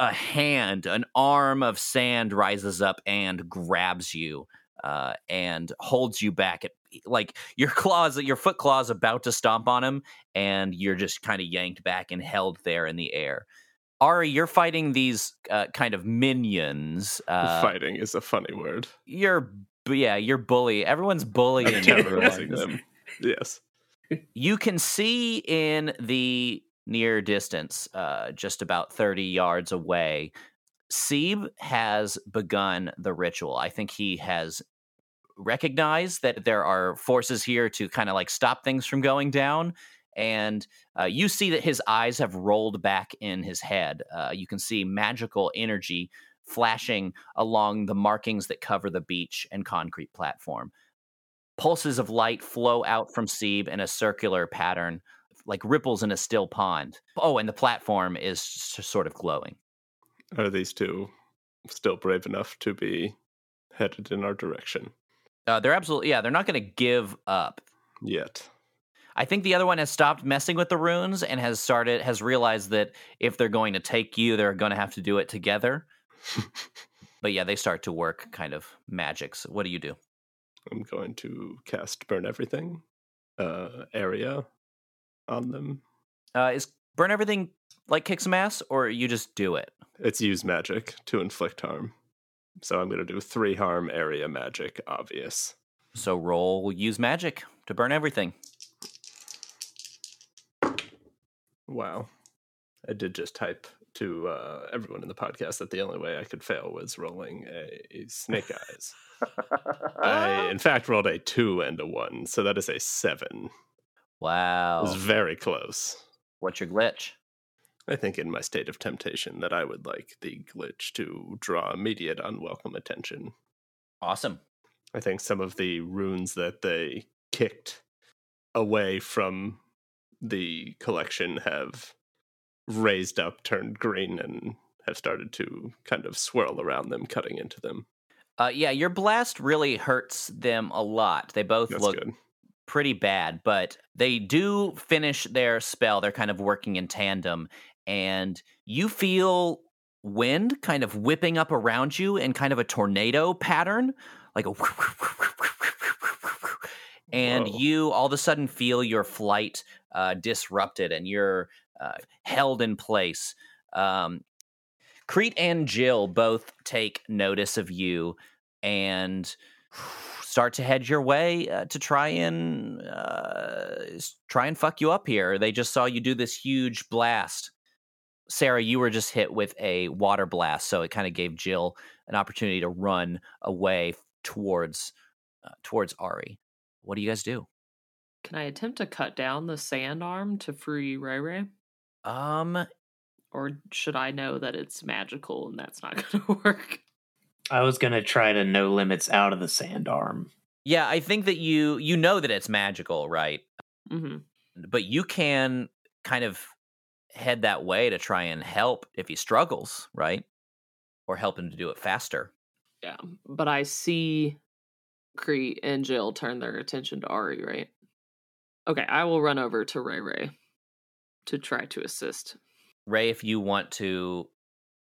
a hand, an arm of sand rises up and grabs you uh, and holds you back. At, like your claws, your foot claws about to stomp on him, and you're just kind of yanked back and held there in the air. Ari, you're fighting these uh, kind of minions. Uh, Fighting is a funny word. You're, yeah, you're bully. Everyone's bullying everyone. terrorizing them. Yes. You can see in the near distance, uh, just about 30 yards away, Seb has begun the ritual. I think he has recognized that there are forces here to kind of like stop things from going down. And uh, you see that his eyes have rolled back in his head. Uh, you can see magical energy flashing along the markings that cover the beach and concrete platform. Pulses of light flow out from Seb in a circular pattern, like ripples in a still pond. Oh, and the platform is sort of glowing. Are these two still brave enough to be headed in our direction Uh, they're absolutely, yeah, they're not going to give up. yet? I think the other one has stopped messing with the runes and has started, has realized that if they're going to take you, they're going to have to do it together. But yeah, they start to work kind of magics. What do you do? I'm going to cast Burn Everything uh, area on them. Uh, is burn everything like kick some ass, or you just do it? It's use magic to inflict harm. So I'm going to do three harm area magic, obvious. So roll use magic to burn everything. Wow. I did just type to uh, everyone in the podcast that the only way I could fail was rolling a snake eyes. I, in fact, rolled a two and a one, so that is a seven. Wow. It was very close. What's your glitch? I think in my state of temptation that I would like the glitch to draw immediate unwelcome attention. Awesome. I think some of the runes that they kicked away from the collection have raised up, turned green, and have started to kind of swirl around them, cutting into them. Uh, yeah, your blast really hurts them a lot. They both That's look good. pretty bad, but they do finish their spell. They're kind of working in tandem, and you feel wind kind of whipping up around you in kind of a tornado pattern, like a. And Whoa. you all of a sudden feel your flight uh, disrupted and you're uh, held in place. Um, Crete and Jill both take notice of you and start to head your way uh, to try and uh, try and fuck you up here. They just saw you do this huge blast. Sarah, you were just hit with a water blast, so it kind of gave Jill an opportunity to run away towards uh, towards Ari. What do you guys do? Can I attempt to cut down the sand arm to free Ray Ray? Um, Or should I know that it's magical and that's not going to work? I was gonna try to no limits out of the sand arm. yeah, I think that you you know that it's magical, right? Mm-hmm. But you can kind of head that way to try and help if he struggles, right? Or help him to do it faster. Yeah. But I see Crete and Jill turn their attention to Ari, right? Okay, I will run over to Ray Ray to try to assist. Ray, if you want to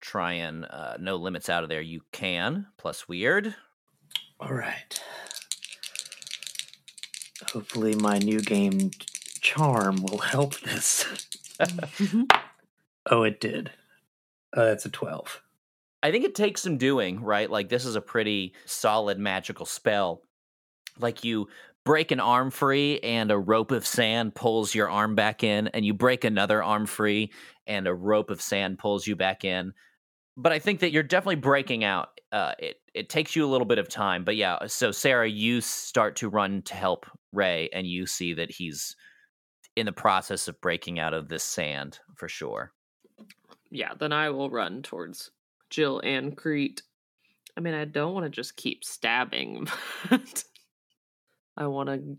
try and uh, no limits out of there, you can. Plus weird. All right. Hopefully, my new game charm will help this. oh, it did. Uh, that's a twelve. I think it takes some doing, right? Like this is a pretty solid magical spell. Like you break an arm free and a rope of sand pulls your arm back in and you break another arm free and a rope of sand pulls you back in. But I think that you're definitely breaking out. Uh, it it takes you a little bit of time, but yeah. So Sarah, you start to run to help Ray, and you see that he's in the process of breaking out of this sand for sure. yeah, then I will run towards Jill and Crete. I mean, I don't want to just keep stabbing, but I want to.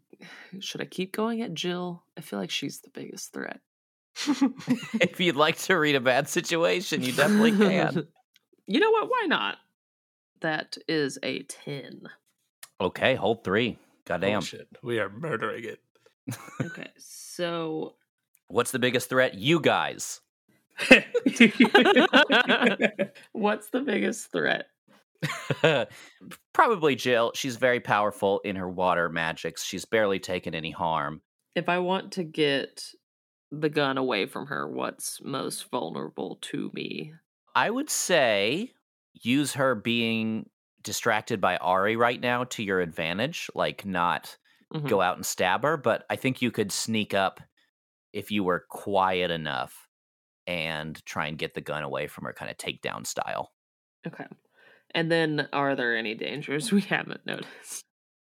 Should I keep going at Jill? I feel like she's the biggest threat. if you'd like to read a bad situation, you definitely can. you know what? Why not? That is a 10. Okay, hold three. Oh, Goddamn. Oh, shit. We are murdering it. Okay, so. What's the biggest threat? You guys. What's the biggest threat? Probably Jill. She's very powerful in her water magics. She's barely taken any harm. If I want to get the gun away from her, what's most vulnerable to me? I would say use her being distracted by Ari right now to your advantage, like not Mhm. go out and stab her, but I think you could sneak up if you were quiet enough and try and get the gun away from her kind of takedown style. Okay. And then are there any dangers we haven't noticed?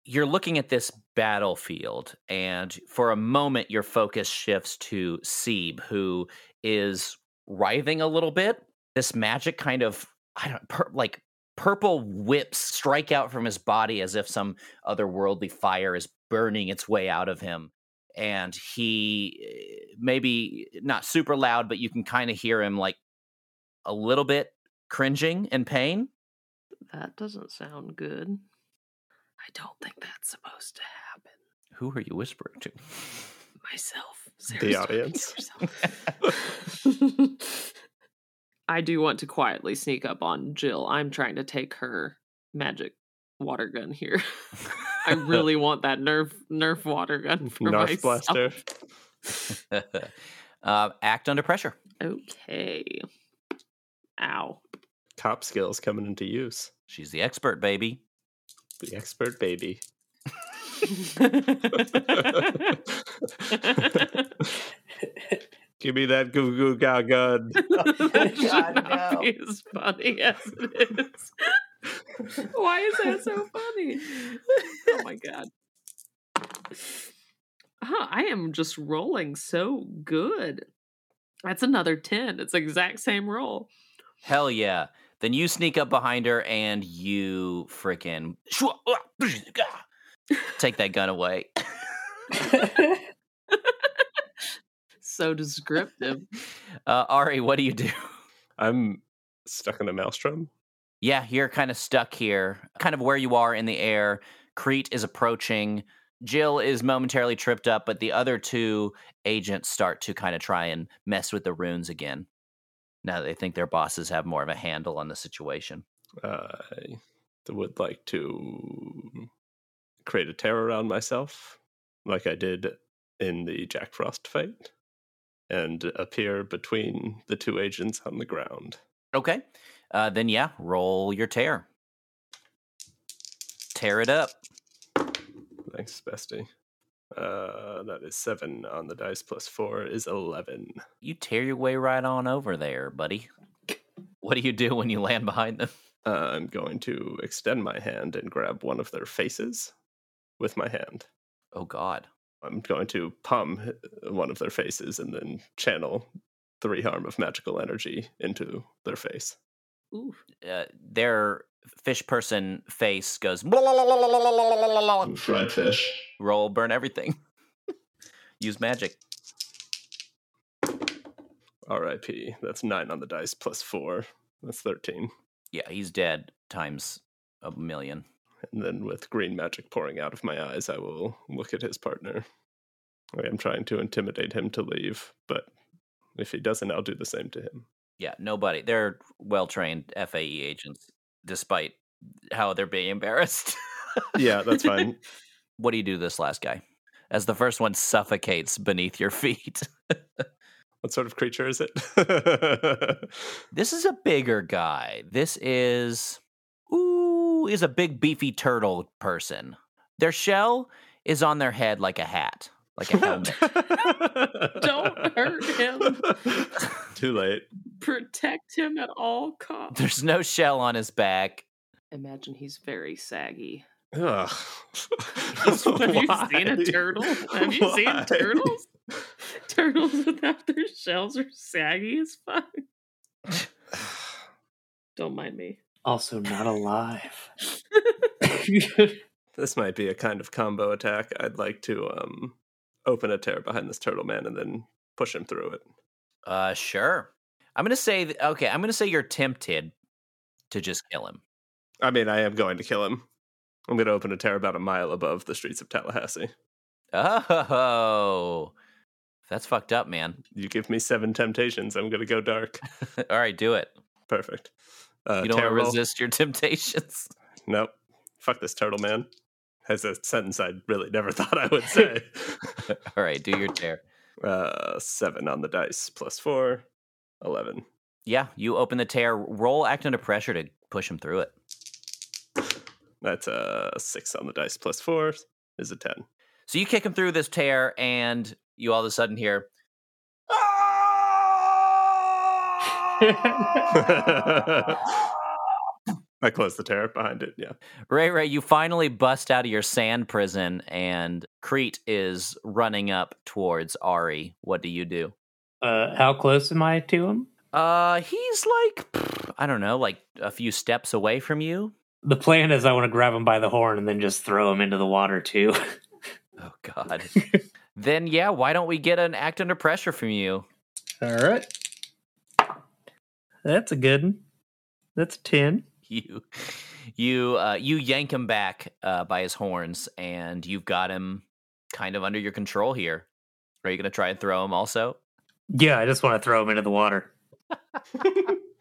you're looking at this battlefield, and for a moment, your focus shifts to Seb, who is writhing a little bit. This magic kind of, I don't, pur- like purple whips strike out from his body as if some otherworldly fire is burning its way out of him. And he, eh, maybe not super loud, but you can kind of hear him like a little bit cringing in pain. That doesn't sound good. I don't think that's supposed to happen. Who are you whispering to? Myself. The Sarah's to audience. I do want to quietly sneak up on Jill. I'm trying to take her magic water gun here. I really want that Nerf Nerf water gun for Narf myself. blaster. uh, act under pressure. Okay. Ow. Cop skills coming into use. She's the expert, baby. The expert baby. Give me that goo goo gaw gun. That should God, not no. be as funny as it is. Why is that so funny? Oh my god. Huh, I am just rolling so good. That's another 10. It's the exact same roll. Hell yeah. Then you sneak up behind her and you freaking take that gun away. so descriptive. Uh, Ari, what do you do? I'm stuck in a maelstrom. Yeah, you're kind of stuck here, kind of where you are in the air. Crete is approaching. Jill is momentarily tripped up, but the other two agents start to kind of try and mess with the runes again. Now they think their bosses have more of a handle on the situation. I would like to create a terror around myself, like I did in the Jack Frost fight, and appear between the two agents on the ground. Okay. Uh, then, yeah, roll your tear. Tear it up. Thanks, bestie. Uh, that is seven on the dice, plus four is 11. You tear your way right on over there, buddy. What do you do when you land behind them? Uh, I'm going to extend my hand and grab one of their faces with my hand. Oh, God. I'm going to palm one of their faces and then channel three harm of magical energy into their face. Ooh. Uh, their fish person face goes Fried fish. roll, burn everything. Use magic. R.I.P. That's nine on the dice plus four. That's 13. Yeah, he's dead times a million. And then with green magic pouring out of my eyes, I will look at his partner. I am trying to intimidate him to leave, but if he doesn't, I'll do the same to him. Yeah, nobody. They're well trained FAE agents, despite how they're being embarrassed. Yeah, that's fine. what do you do to this last guy? As the first one suffocates beneath your feet. what sort of creature is it? this is a bigger guy. This is ooh, is a big beefy turtle person. Their shell is on their head like a hat, like a helmet. Don't hurt him. Too late. Protect him at all costs. There's no shell on his back. Imagine he's very saggy. Ugh. Have you seen a turtle? Have you seen turtles? Turtles without their shells are saggy as fuck. Don't mind me. Also not alive. This might be a kind of combo attack. I'd like to um open a tear behind this turtle man and then push him through it. Uh, sure. I'm gonna say th- okay. I'm gonna say you're tempted to just kill him. I mean, I am going to kill him. I'm going to open a tear about a mile above the streets of Tallahassee. Oh, that's fucked up, man. You give me seven temptations, I'm going to go dark. All right, do it. Perfect. Uh, You don't resist your temptations. Nope. Fuck this turtle man. Has a sentence I really never thought I would say. All right, do your tear. Uh, seven on the dice, plus four, 11. Yeah, you open the tear. Roll act under pressure to push him through it. That's a six on the dice, plus four is a 10. So you kick him through this tear, and you all of a sudden hear. I closed the tear behind it, yeah. Ray Ray, you finally bust out of your sand prison, and Crete is running up towards Ari. What do you do? uh, how close am I to him? Uh, he's like, I don't know, like a few steps away from you. The plan is I want to grab him by the horn and then just throw him into the water too. Oh God. then yeah, why don't we get an act under pressure from you? All right. That's a good one. That's a 10. You, you, uh, you yank him back uh, by his horns, and you've got him kind of under your control here. Are you gonna try and throw him also? Yeah, I just want to throw him into the water.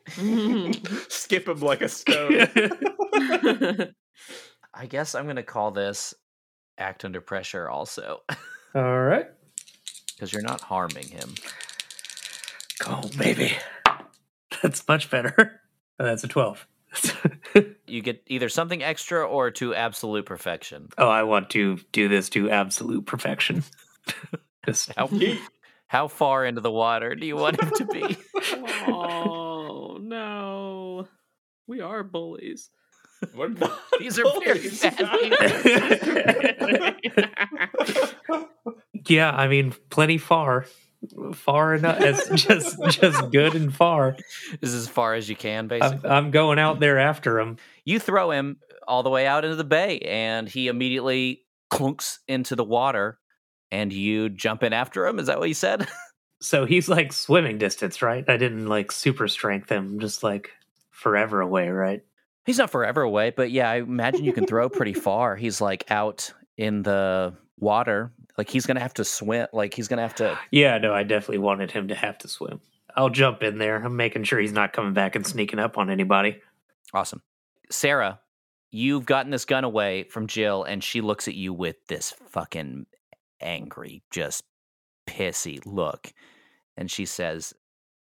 Skip him like a stone. I guess I'm gonna call this act under pressure also, All right. because you're not harming him. Go, baby. That's much better. That's a 12. You get either something extra or to absolute perfection. oh, I want to do this to absolute perfection. Just How, how far into the water do you want him to be? oh no. We are bullies. We're not These are very bullies. bad yeah, I mean, plenty far. Far enough. It's just just good and far. Is as far as you can, I'm, basically. I'm going out there after him. you throw him all the way out into the bay, and he immediately clunks into the water, and you jump in after him. Is that what you said? So he's like swimming distance, right? I didn't like super strength him, just like forever away, right? He's not forever away, but yeah, I imagine you can throw pretty far. He's like out in the water. Like he's gonna have to swim. Like he's gonna have to. Yeah, no, I definitely wanted him to have to swim. I'll jump in there. I'm making sure he's not coming back and sneaking up on anybody. Awesome, Sarah. You've gotten this gun away from Jill, and she looks at you with this fucking angry, just pissy look, and she says,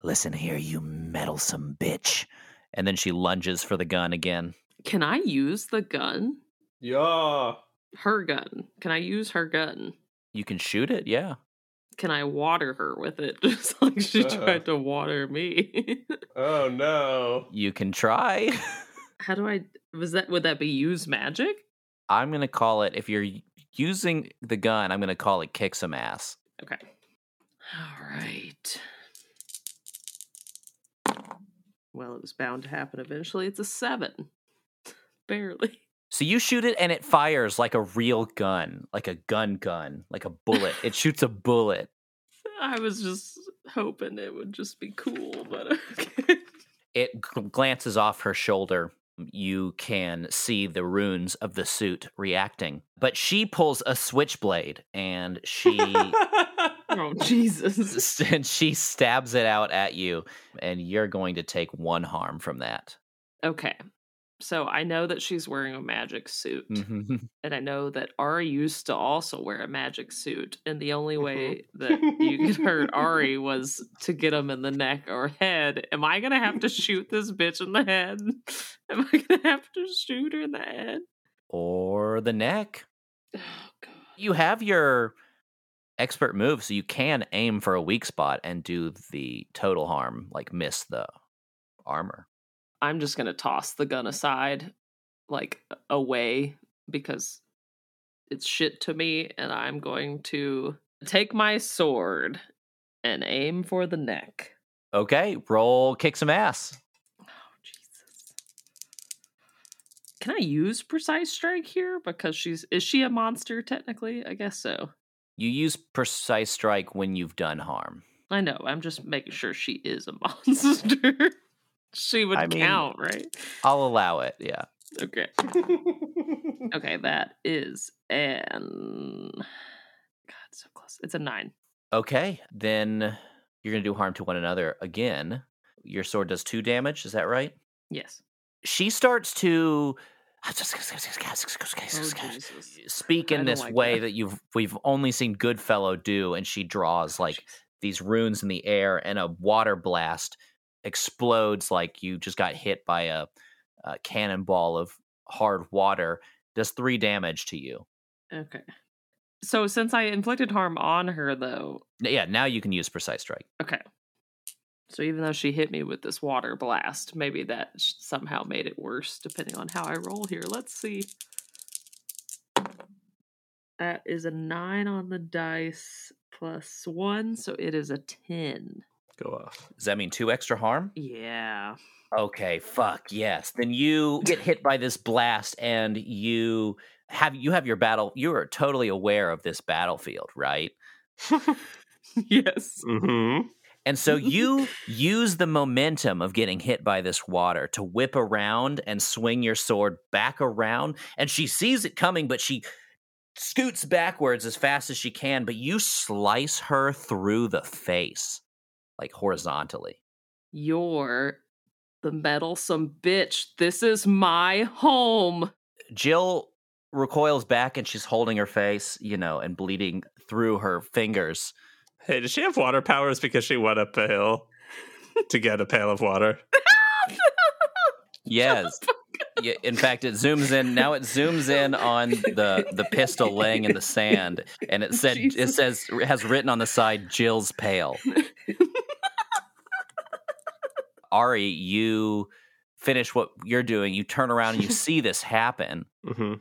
"Listen here, you meddlesome bitch." And then she lunges for the gun again. Can I use the gun? Yeah. Her gun. Can I use her gun? You can shoot it, yeah. Can I water her with it just like she Uh. tried to water me? Oh no. You can try. How do I was that would that be use magic? I'm gonna call it if you're using the gun. I'm gonna call it kick some ass. Okay. All right. Well, it was bound to happen eventually. It's a seven. Barely. So you shoot it and it fires like a real gun, like a gun gun, like a bullet. it shoots a bullet. I was just hoping it would just be cool, but okay. It gl- glances off her shoulder. You can see the runes of the suit reacting. But she pulls a switchblade and she Oh Jesus. and she stabs it out at you and you're going to take one harm from that. Okay. So I know that she's wearing a magic suit. Mhm. And I know that Ari used to also wear a magic suit. And the only way that you could hurt Ari was to get him in the neck or head. Am I going to have to shoot this bitch in the head? Am I going to have to shoot her in the head? or the neck. Oh, God. you have your expert move, so you can aim for a weak spot and do the total harm, like miss the armor. I'm just going to toss the gun aside, like away, because it's shit to me. And I'm going to take my sword and aim for the neck. Okay, roll kick some ass. Oh, Jesus. Can I use precise strike here? Because she's is she a monster technically? I guess so. You use precise strike when you've done harm. I know. I'm just making sure she is a monster. She would I mean- count, right? I'll allow it. Yeah. Okay. Okay, that is an God, so close. It's a nine. Okay, then you're gonna do harm to one another again. Your sword does two damage. Is that right? Yes. She starts to Oh, speak in this like way that. that you've we've only seen Goodfellow do, and she draws oh, like these runes in the air, and a water blast explodes like you just got hit by a, a cannonball of hard water. Does three damage to you. Okay. So since I inflicted harm on her though, Yeah, now you can use precise strike. Okay. So even though she hit me with this water blast, maybe that somehow made it worse, depending on how I roll here. Let's see. That is a nine on the dice plus one, so it is a ten. Go off. Does that mean two extra harm? Yeah. Okay, fuck yes. Then you get hit by this blast, and you have you have your battle. You are totally aware of this battlefield, right? yes. Mm-hmm. And so you use the momentum of getting hit by this water to whip around and swing your sword back around. And she sees it coming, but she scoots backwards as fast as she can. But you slice her through the face, like horizontally. You're the meddlesome bitch. This is my home. Jill recoils back and she's holding her face, you know, and bleeding through her fingers. Hey, does she have water powers because she went up a hill to get a pail of water? Yes. Yeah, in fact, it zooms in. Now it zooms in on the the pistol laying in the sand, and it said it says it has written on the side Jill's pail. Ari, you finish what you're doing. You turn around and you see this happen, Mm-hmm.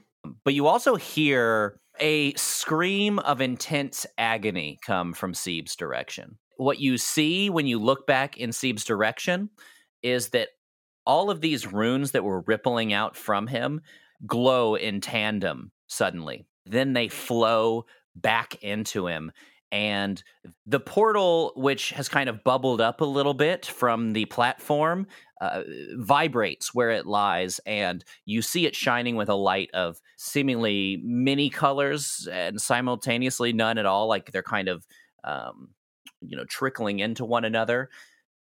but you also hear a scream of intense agony come from Sieb's direction. what you see when you look back in Seeb's direction is that all of these runes that were rippling out from him glow in tandem suddenly. Then they flow back into him. And the portal, which has kind of bubbled up a little bit from the platform, uh, vibrates where it lies. And you see it shining with a light of seemingly many colors and simultaneously none at all. Like they're kind of, um, you know, trickling into one another.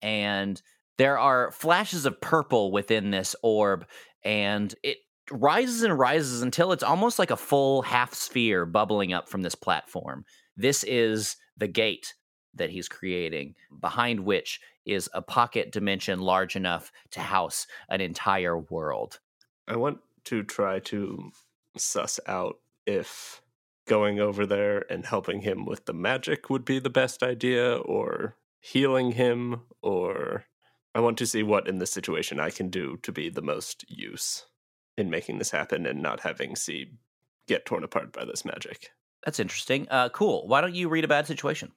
And there are flashes of purple within this orb. And it rises and rises until it's almost like a full half sphere bubbling up from this platform. This is the gate that he's creating, behind which is a pocket dimension large enough to house an entire world. I want to try to suss out if going over there and helping him with the magic would be the best idea or healing him or I want to see what in this situation I can do to be the most use in making this happen and not having Seeb get torn apart by this magic. That's interesting. Uh, cool. Why don't you read a bad situation?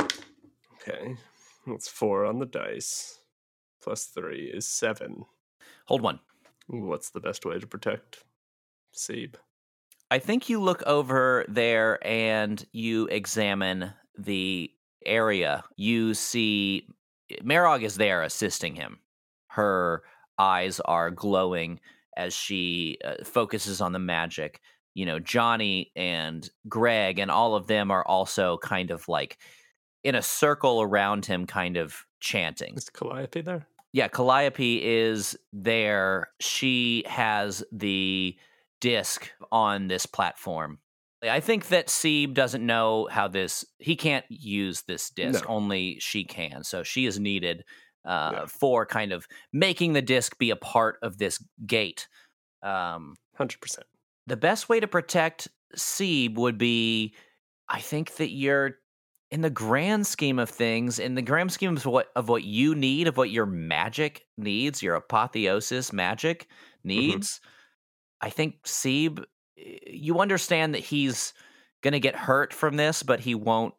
Okay. That's four on the dice. Plus three is seven. Hold one. What's the best way to protect Seeb? I think you look over there and you examine the area. You see Marog is there assisting him. Her eyes are glowing as she uh, focuses on the magic. You know, Johnny and Greg and all of them are also kind of like in a circle around him, kind of chanting. Is Calliope there? Yeah, Calliope is there. She has the disc on this platform. I think that Seeb doesn't know how this. He can't use this disc. No. Only she can. So she is needed uh, Yeah. for kind of making the disc be a part of this gate. Um, 100%. the best way to protect Seeb would be, I think that you're in the grand scheme of things, in the grand scheme of what of what you need, of what your magic needs, your apotheosis magic needs. I think Seeb, eh, you understand that he's gonna get hurt from this, but he won't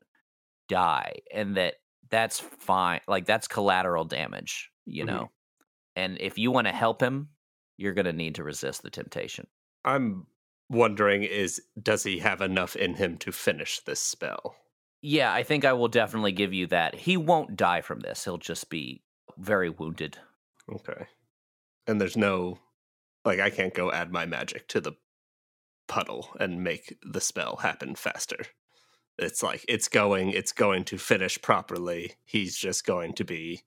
die, and that that's fine. Like that's collateral damage, you Mhm. know. And if you want to help him, you're gonna need to resist the temptation. I'm wondering is does he have enough in him to finish this spell? Yeah, I think I will definitely give you that. He won't die from this. He'll just be very wounded. Okay. And there's no like I can't go add my magic to the puddle and make the spell happen faster. It's like it's going it's going to finish properly. He's just going to be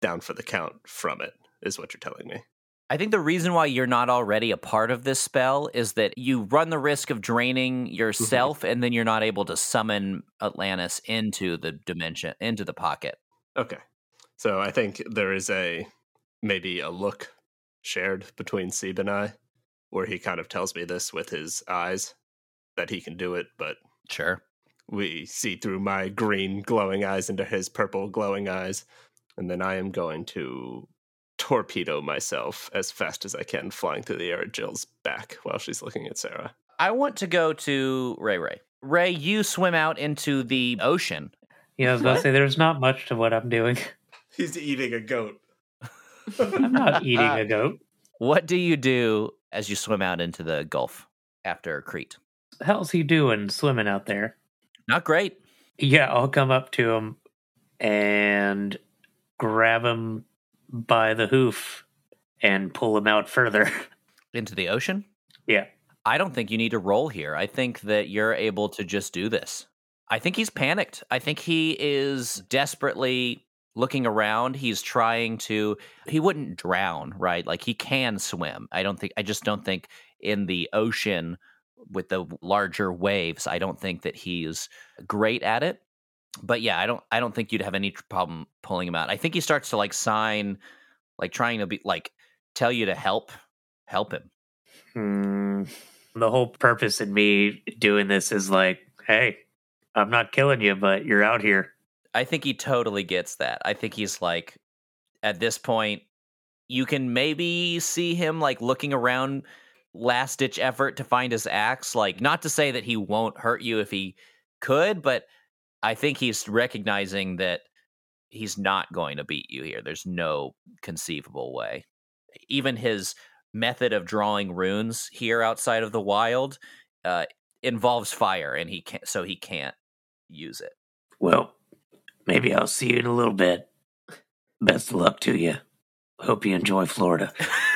down for the count from it is what you're telling me. I think the reason why you're not already a part of this spell is that you run the risk of draining mm-hmm. yourself and then you're not able to summon Atlantis into the dimension, into the pocket. Okay. So I think there is a maybe a look shared between Seb and I where he kind of tells me this with his eyes that he can do it, but Sure. We see through my green glowing eyes into his purple glowing eyes. And then I am going to torpedo myself as fast as I can, flying through the air at Jill's back while she's looking at Sarah. I want to go to Ray Ray. Ray, you swim out into the ocean. Yeah, I was about to say there's not much to what I'm doing. He's eating a goat. I'm not eating a uh, goat. What do you do as you swim out into the Gulf after Crete? How's he doing swimming out there? Not great. Yeah, I'll come up to him and grab him by the hoof and pull him out further. Into the ocean? yeah. I don't think you need to roll here. I think that you're able to just do this. I think he's panicked. I think he is desperately looking around. He's trying to he wouldn't drown, right? Like he can swim. I don't think I just don't think in the ocean with the larger waves, I don't think that he's great at it. But yeah, I don't I don't think you'd have any problem pulling him out. I think he starts to like sign like trying to be like tell you to help help him. Hmm. The whole purpose in me doing this is like, hey, I'm not killing you, but you're out here. I think he totally gets that. I think he's like, at this point, you can maybe see him like looking around, last ditch effort to find his axe. Like, not to say that he won't hurt you if he could, but I think he's recognizing that he's not going to beat you here. There's no conceivable way. Even his method of drawing runes here outside of the wild uh, involves fire, and he can't, so he can't use it. Well, maybe I'll see you in a little bit. Best of luck to you. Hope you enjoy Florida.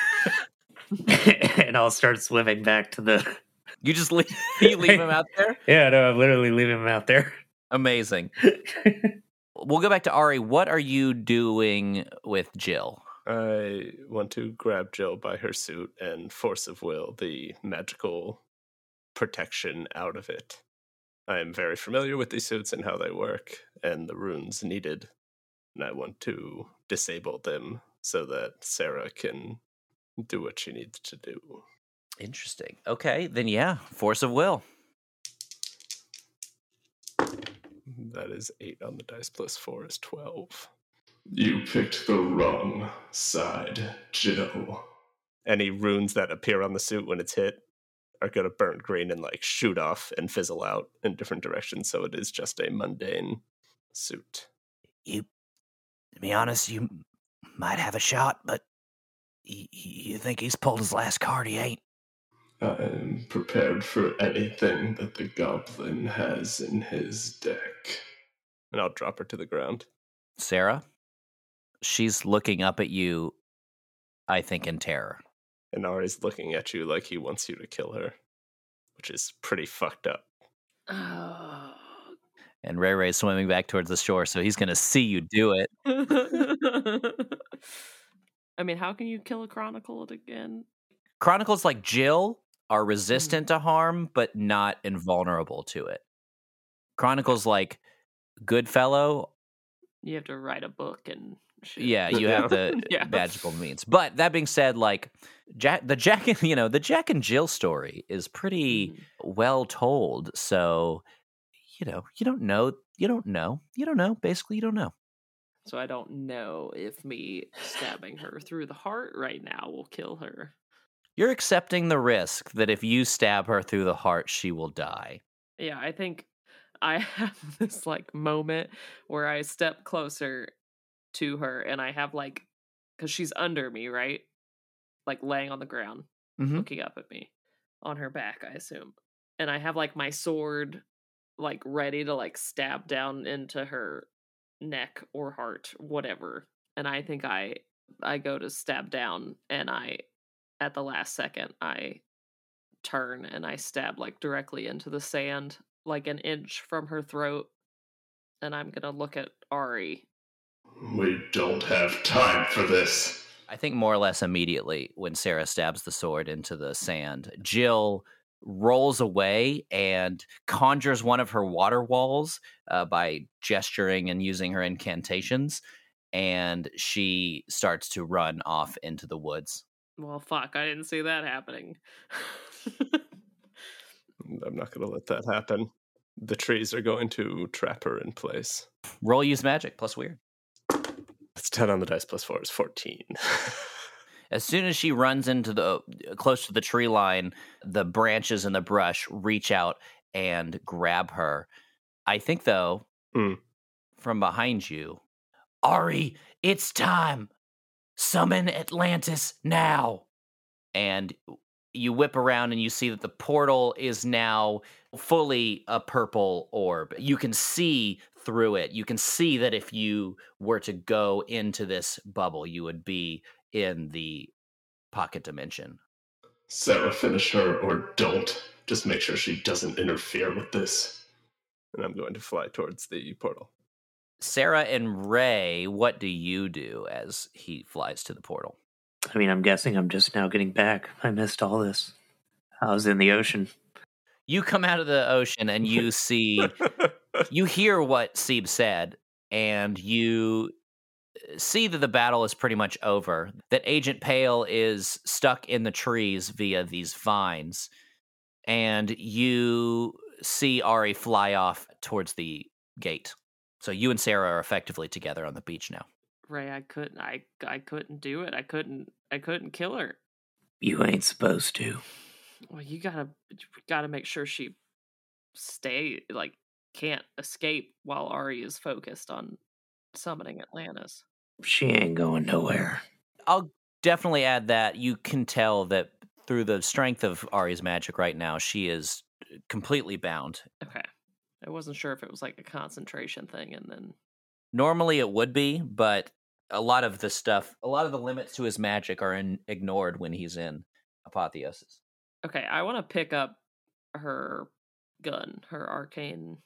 and I'll start swimming back to the. You just leave, you leave him out there. Yeah, no, I'm literally leaving him out there. Amazing. we'll go back to Ari. What are you doing with Jill? I want to grab Jill by her suit and force of will the magical protection out of it. I am very familiar with these suits and how they work and the runes needed, and I want to disable them so that Sarah can do what she needs to do. Interesting. Okay, then yeah, force of will. That is eight on the dice plus four is 12. You picked the wrong side, Jill. Any runes that appear on the suit when it's hit are going to burn green and like shoot off and fizzle out in different directions. So it is just a mundane suit. You, to be honest, you might have a shot, but y- you think he's pulled his last card? He ain't. I'm prepared for anything that the goblin has in his deck. And I'll drop her to the ground. Sarah, she's looking up at you, I think, in terror. And Ari's looking at you like he wants you to kill her, which is pretty fucked up. Oh. And Ray Ray's swimming back towards the shore, so he's going to see you do it. I mean, how can you kill a chronicle again? Chronicles like Jill are Hmm. resistant to harm, but not invulnerable to it. Chronicles like Goodfellow, You have to write a book and shit. yeah, you have the Yeah. magical means. But that being said, like Jack, the Jack, and you know, the Jack and Jill story is pretty Mhm. well told. So, you know, you don't know, you don't know, you don't know. Basically, you don't know. So I don't know if me stabbing her through the heart right now will kill her. You're accepting the risk that if you stab her through the heart, she will die. Yeah, I think I have this like moment where I step closer to her and I have like cuz she's under me, right? Like laying on the ground, Mhm. looking up at me on her back, I assume. And I have like my sword like ready to like stab down into her neck or heart, whatever. And I think I I go to stab down and I at the last second I turn and I stab like directly into the sand, like an inch from her throat. And I'm gonna look at Ari. We don't have time for this. I think more or less immediately when Sarah stabs the sword into the sand, Jill rolls away and conjures one of her water walls uh, by gesturing and using her incantations. And she starts to run off into the woods. Well, fuck, I didn't see that happening. I'm not going to let that happen. The trees are going to trap her in place. Roll use magic plus weird. It's 10 on the dice plus 4 is 14. As soon as she runs into the close to the tree line, the branches and the brush reach out and grab her. I think though, Mm. from behind you, Ari, it's time. Summon Atlantis now. and you whip around and you see that the portal is now fully a purple orb. You can see through it. You can see that if you were to go into this bubble, you would be in the pocket dimension. Sarah, finish her or don't. Just make sure she doesn't interfere with this. and I'm going to fly towards the portal. Sarah and Ray, what do you do as he flies to the portal? I mean, I'm guessing I'm just now getting back. I missed all this. I was in the ocean. You come out of the ocean and you see, you hear what Sieb said, and you see that the battle is pretty much over. That Agent Pale is stuck in the trees via these vines, and you see Ari fly off towards the gate. So you and Sarah are effectively together on the beach now. Ray, I couldn't I I couldn't do it. I couldn't I couldn't kill her. You ain't supposed to. Well, you gotta you gotta make sure she stay like can't escape while Ari is focused on summoning Atlantis. She ain't going nowhere. I'll definitely add that you can tell that through the strength of Ari's magic right now, she is uh, completely bound. Okay. I wasn't sure if it was like a concentration thing and then Normally it would be, but a lot of the stuff, a lot of the limits to his magic are in, ignored when he's in apotheosis. Okay, I want to pick up her gun, her arcane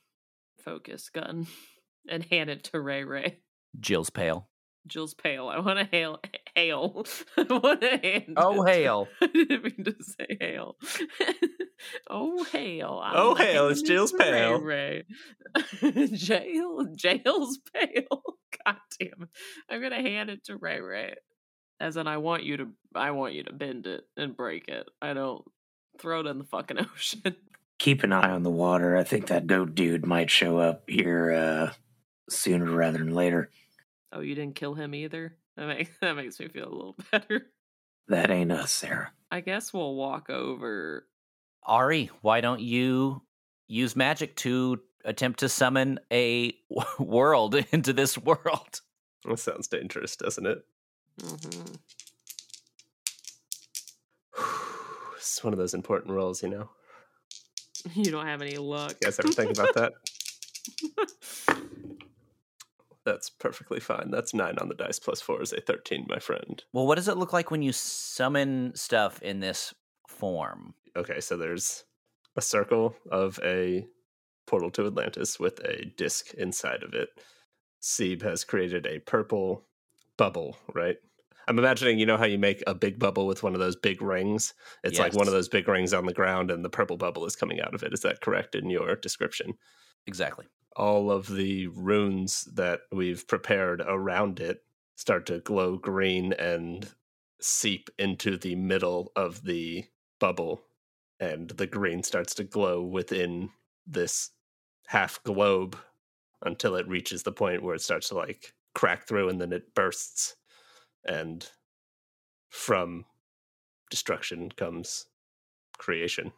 focus gun, and hand it to Ray Ray. Jill's pale. Jill's pale. I want to hail. Hail. I want to hand. Oh, it- hail. I didn't mean to say hail. oh, hail. I'm Oh, hail, it's Jill's pale. Ray Ray. Jail. Jail's pale. God damn it. I'm going to hand it to Ray Ray. As in, I want you to. I want you to bend it and break it. I don't throw it in the fucking ocean. Keep an eye on the water. I think that goat dude might show up here uh, sooner rather than later. Oh, you didn't kill him either. That makes that makes me feel a little better. That ain't us, Sarah. I guess we'll walk over. Ari, why don't you use magic to attempt to summon a world into this world? That sounds dangerous, doesn't it? Mhm. It's one of those important roles, you know. You don't have any luck. You guys ever think about that? That's perfectly fine. That's nine on the dice plus four is a 13, my friend. Well, what does it look like when you summon stuff in this form? Okay, so there's a circle of a portal to Atlantis with a disc inside of it. Seb has created a purple bubble, right? I'm imagining, you know how you make a big bubble with one of those big rings? It's like one of those big rings on the ground and the purple bubble is coming out of it. Is that correct in your description? Exactly. All of the runes that we've prepared around it start to glow green and seep into the middle of the bubble and the green starts to glow within this half globe until it reaches the point where it starts to like crack through and then it bursts and from destruction comes creation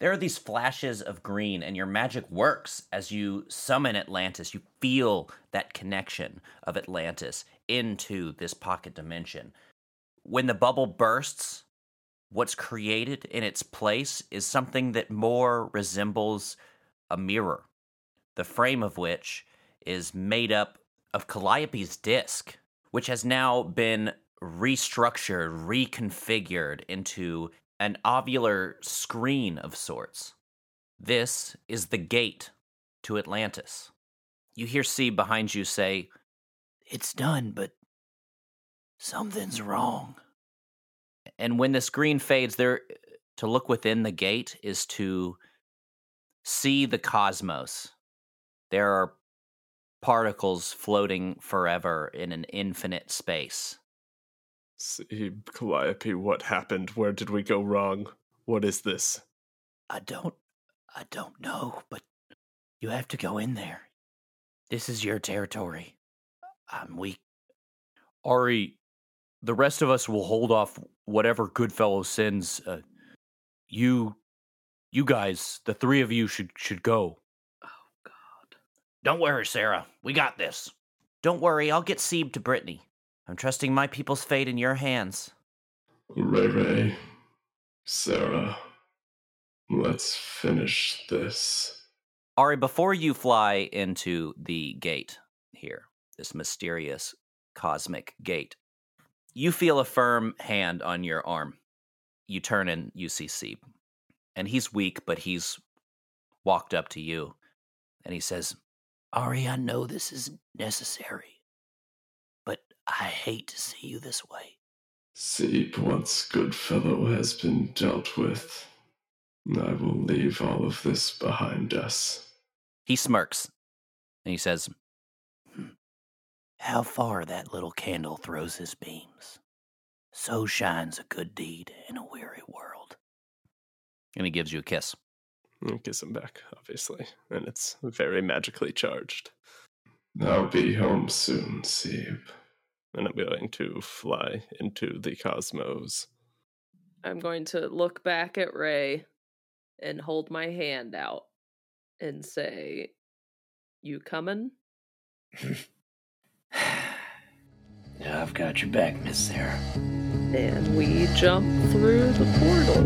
There are these flashes of green, and your magic works as you summon Atlantis. You feel that connection of Atlantis into this pocket dimension. When the bubble bursts, what's created in its place is something that more resembles a mirror, the frame of which is made up of Calliope's disc, which has now been restructured, reconfigured into an ovular screen of sorts. This is the gate to Atlantis. You hear C behind you say, It's done, but something's wrong. and when the screen fades, there to look within the gate is to see the cosmos. There are particles floating forever in an infinite space. Seb, Calliope, what happened? Where did we go wrong? What is this? I don't I don't know, but you have to go in there. This is your territory. I'm weak. Ari, the rest of us will hold off whatever Goodfellow sends. Uh, you, you guys, the three of you should should go. Oh God. Don't worry, Sarah. We got this. Don't worry, I'll get Seb to Brittany. I'm trusting my people's fate in your hands. Ray Ray, Sarah, let's finish this. Ari, before you fly into the gate here, this mysterious cosmic gate, you feel a firm hand on your arm. You turn and you see Seb. And he's weak, but he's walked up to you. And he says, Ari, I know this is necessary, I hate to see you this way. Seep, once Goodfellow has been dealt with, I will leave all of this behind us. he smirks. And he says, hmm, How far that little candle throws his beams. So shines a good deed in a weary world. and he gives you a kiss. I'll kiss him back, obviously, and it's very magically charged. I'll be home soon, Seep. And I'm going to fly into the cosmos. I'm going to look back at Ray and hold my hand out and say, You coming? Yeah, I've got your back, Miss Sarah. And we jump through the portal.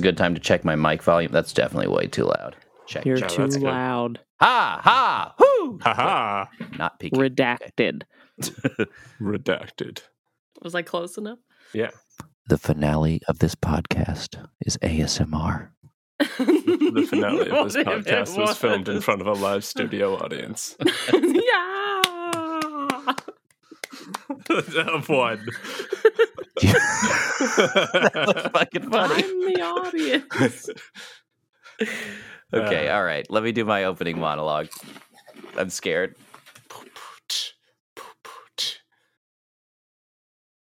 A good time to check my mic volume? That's definitely way too loud. Check. You're check. too that's good. loud. Ha ha! Whoo! Haha. Not peeking. Redacted. Redacted. Was I close enough? Yeah. The finale of this podcast is ASMR. The finale of this What if it podcast was filmed in front of a live studio audience yeah. Of one. that was fucking funny. I'm the audience. Okay, Uh, all right. Let me do my opening monologue. I'm scared.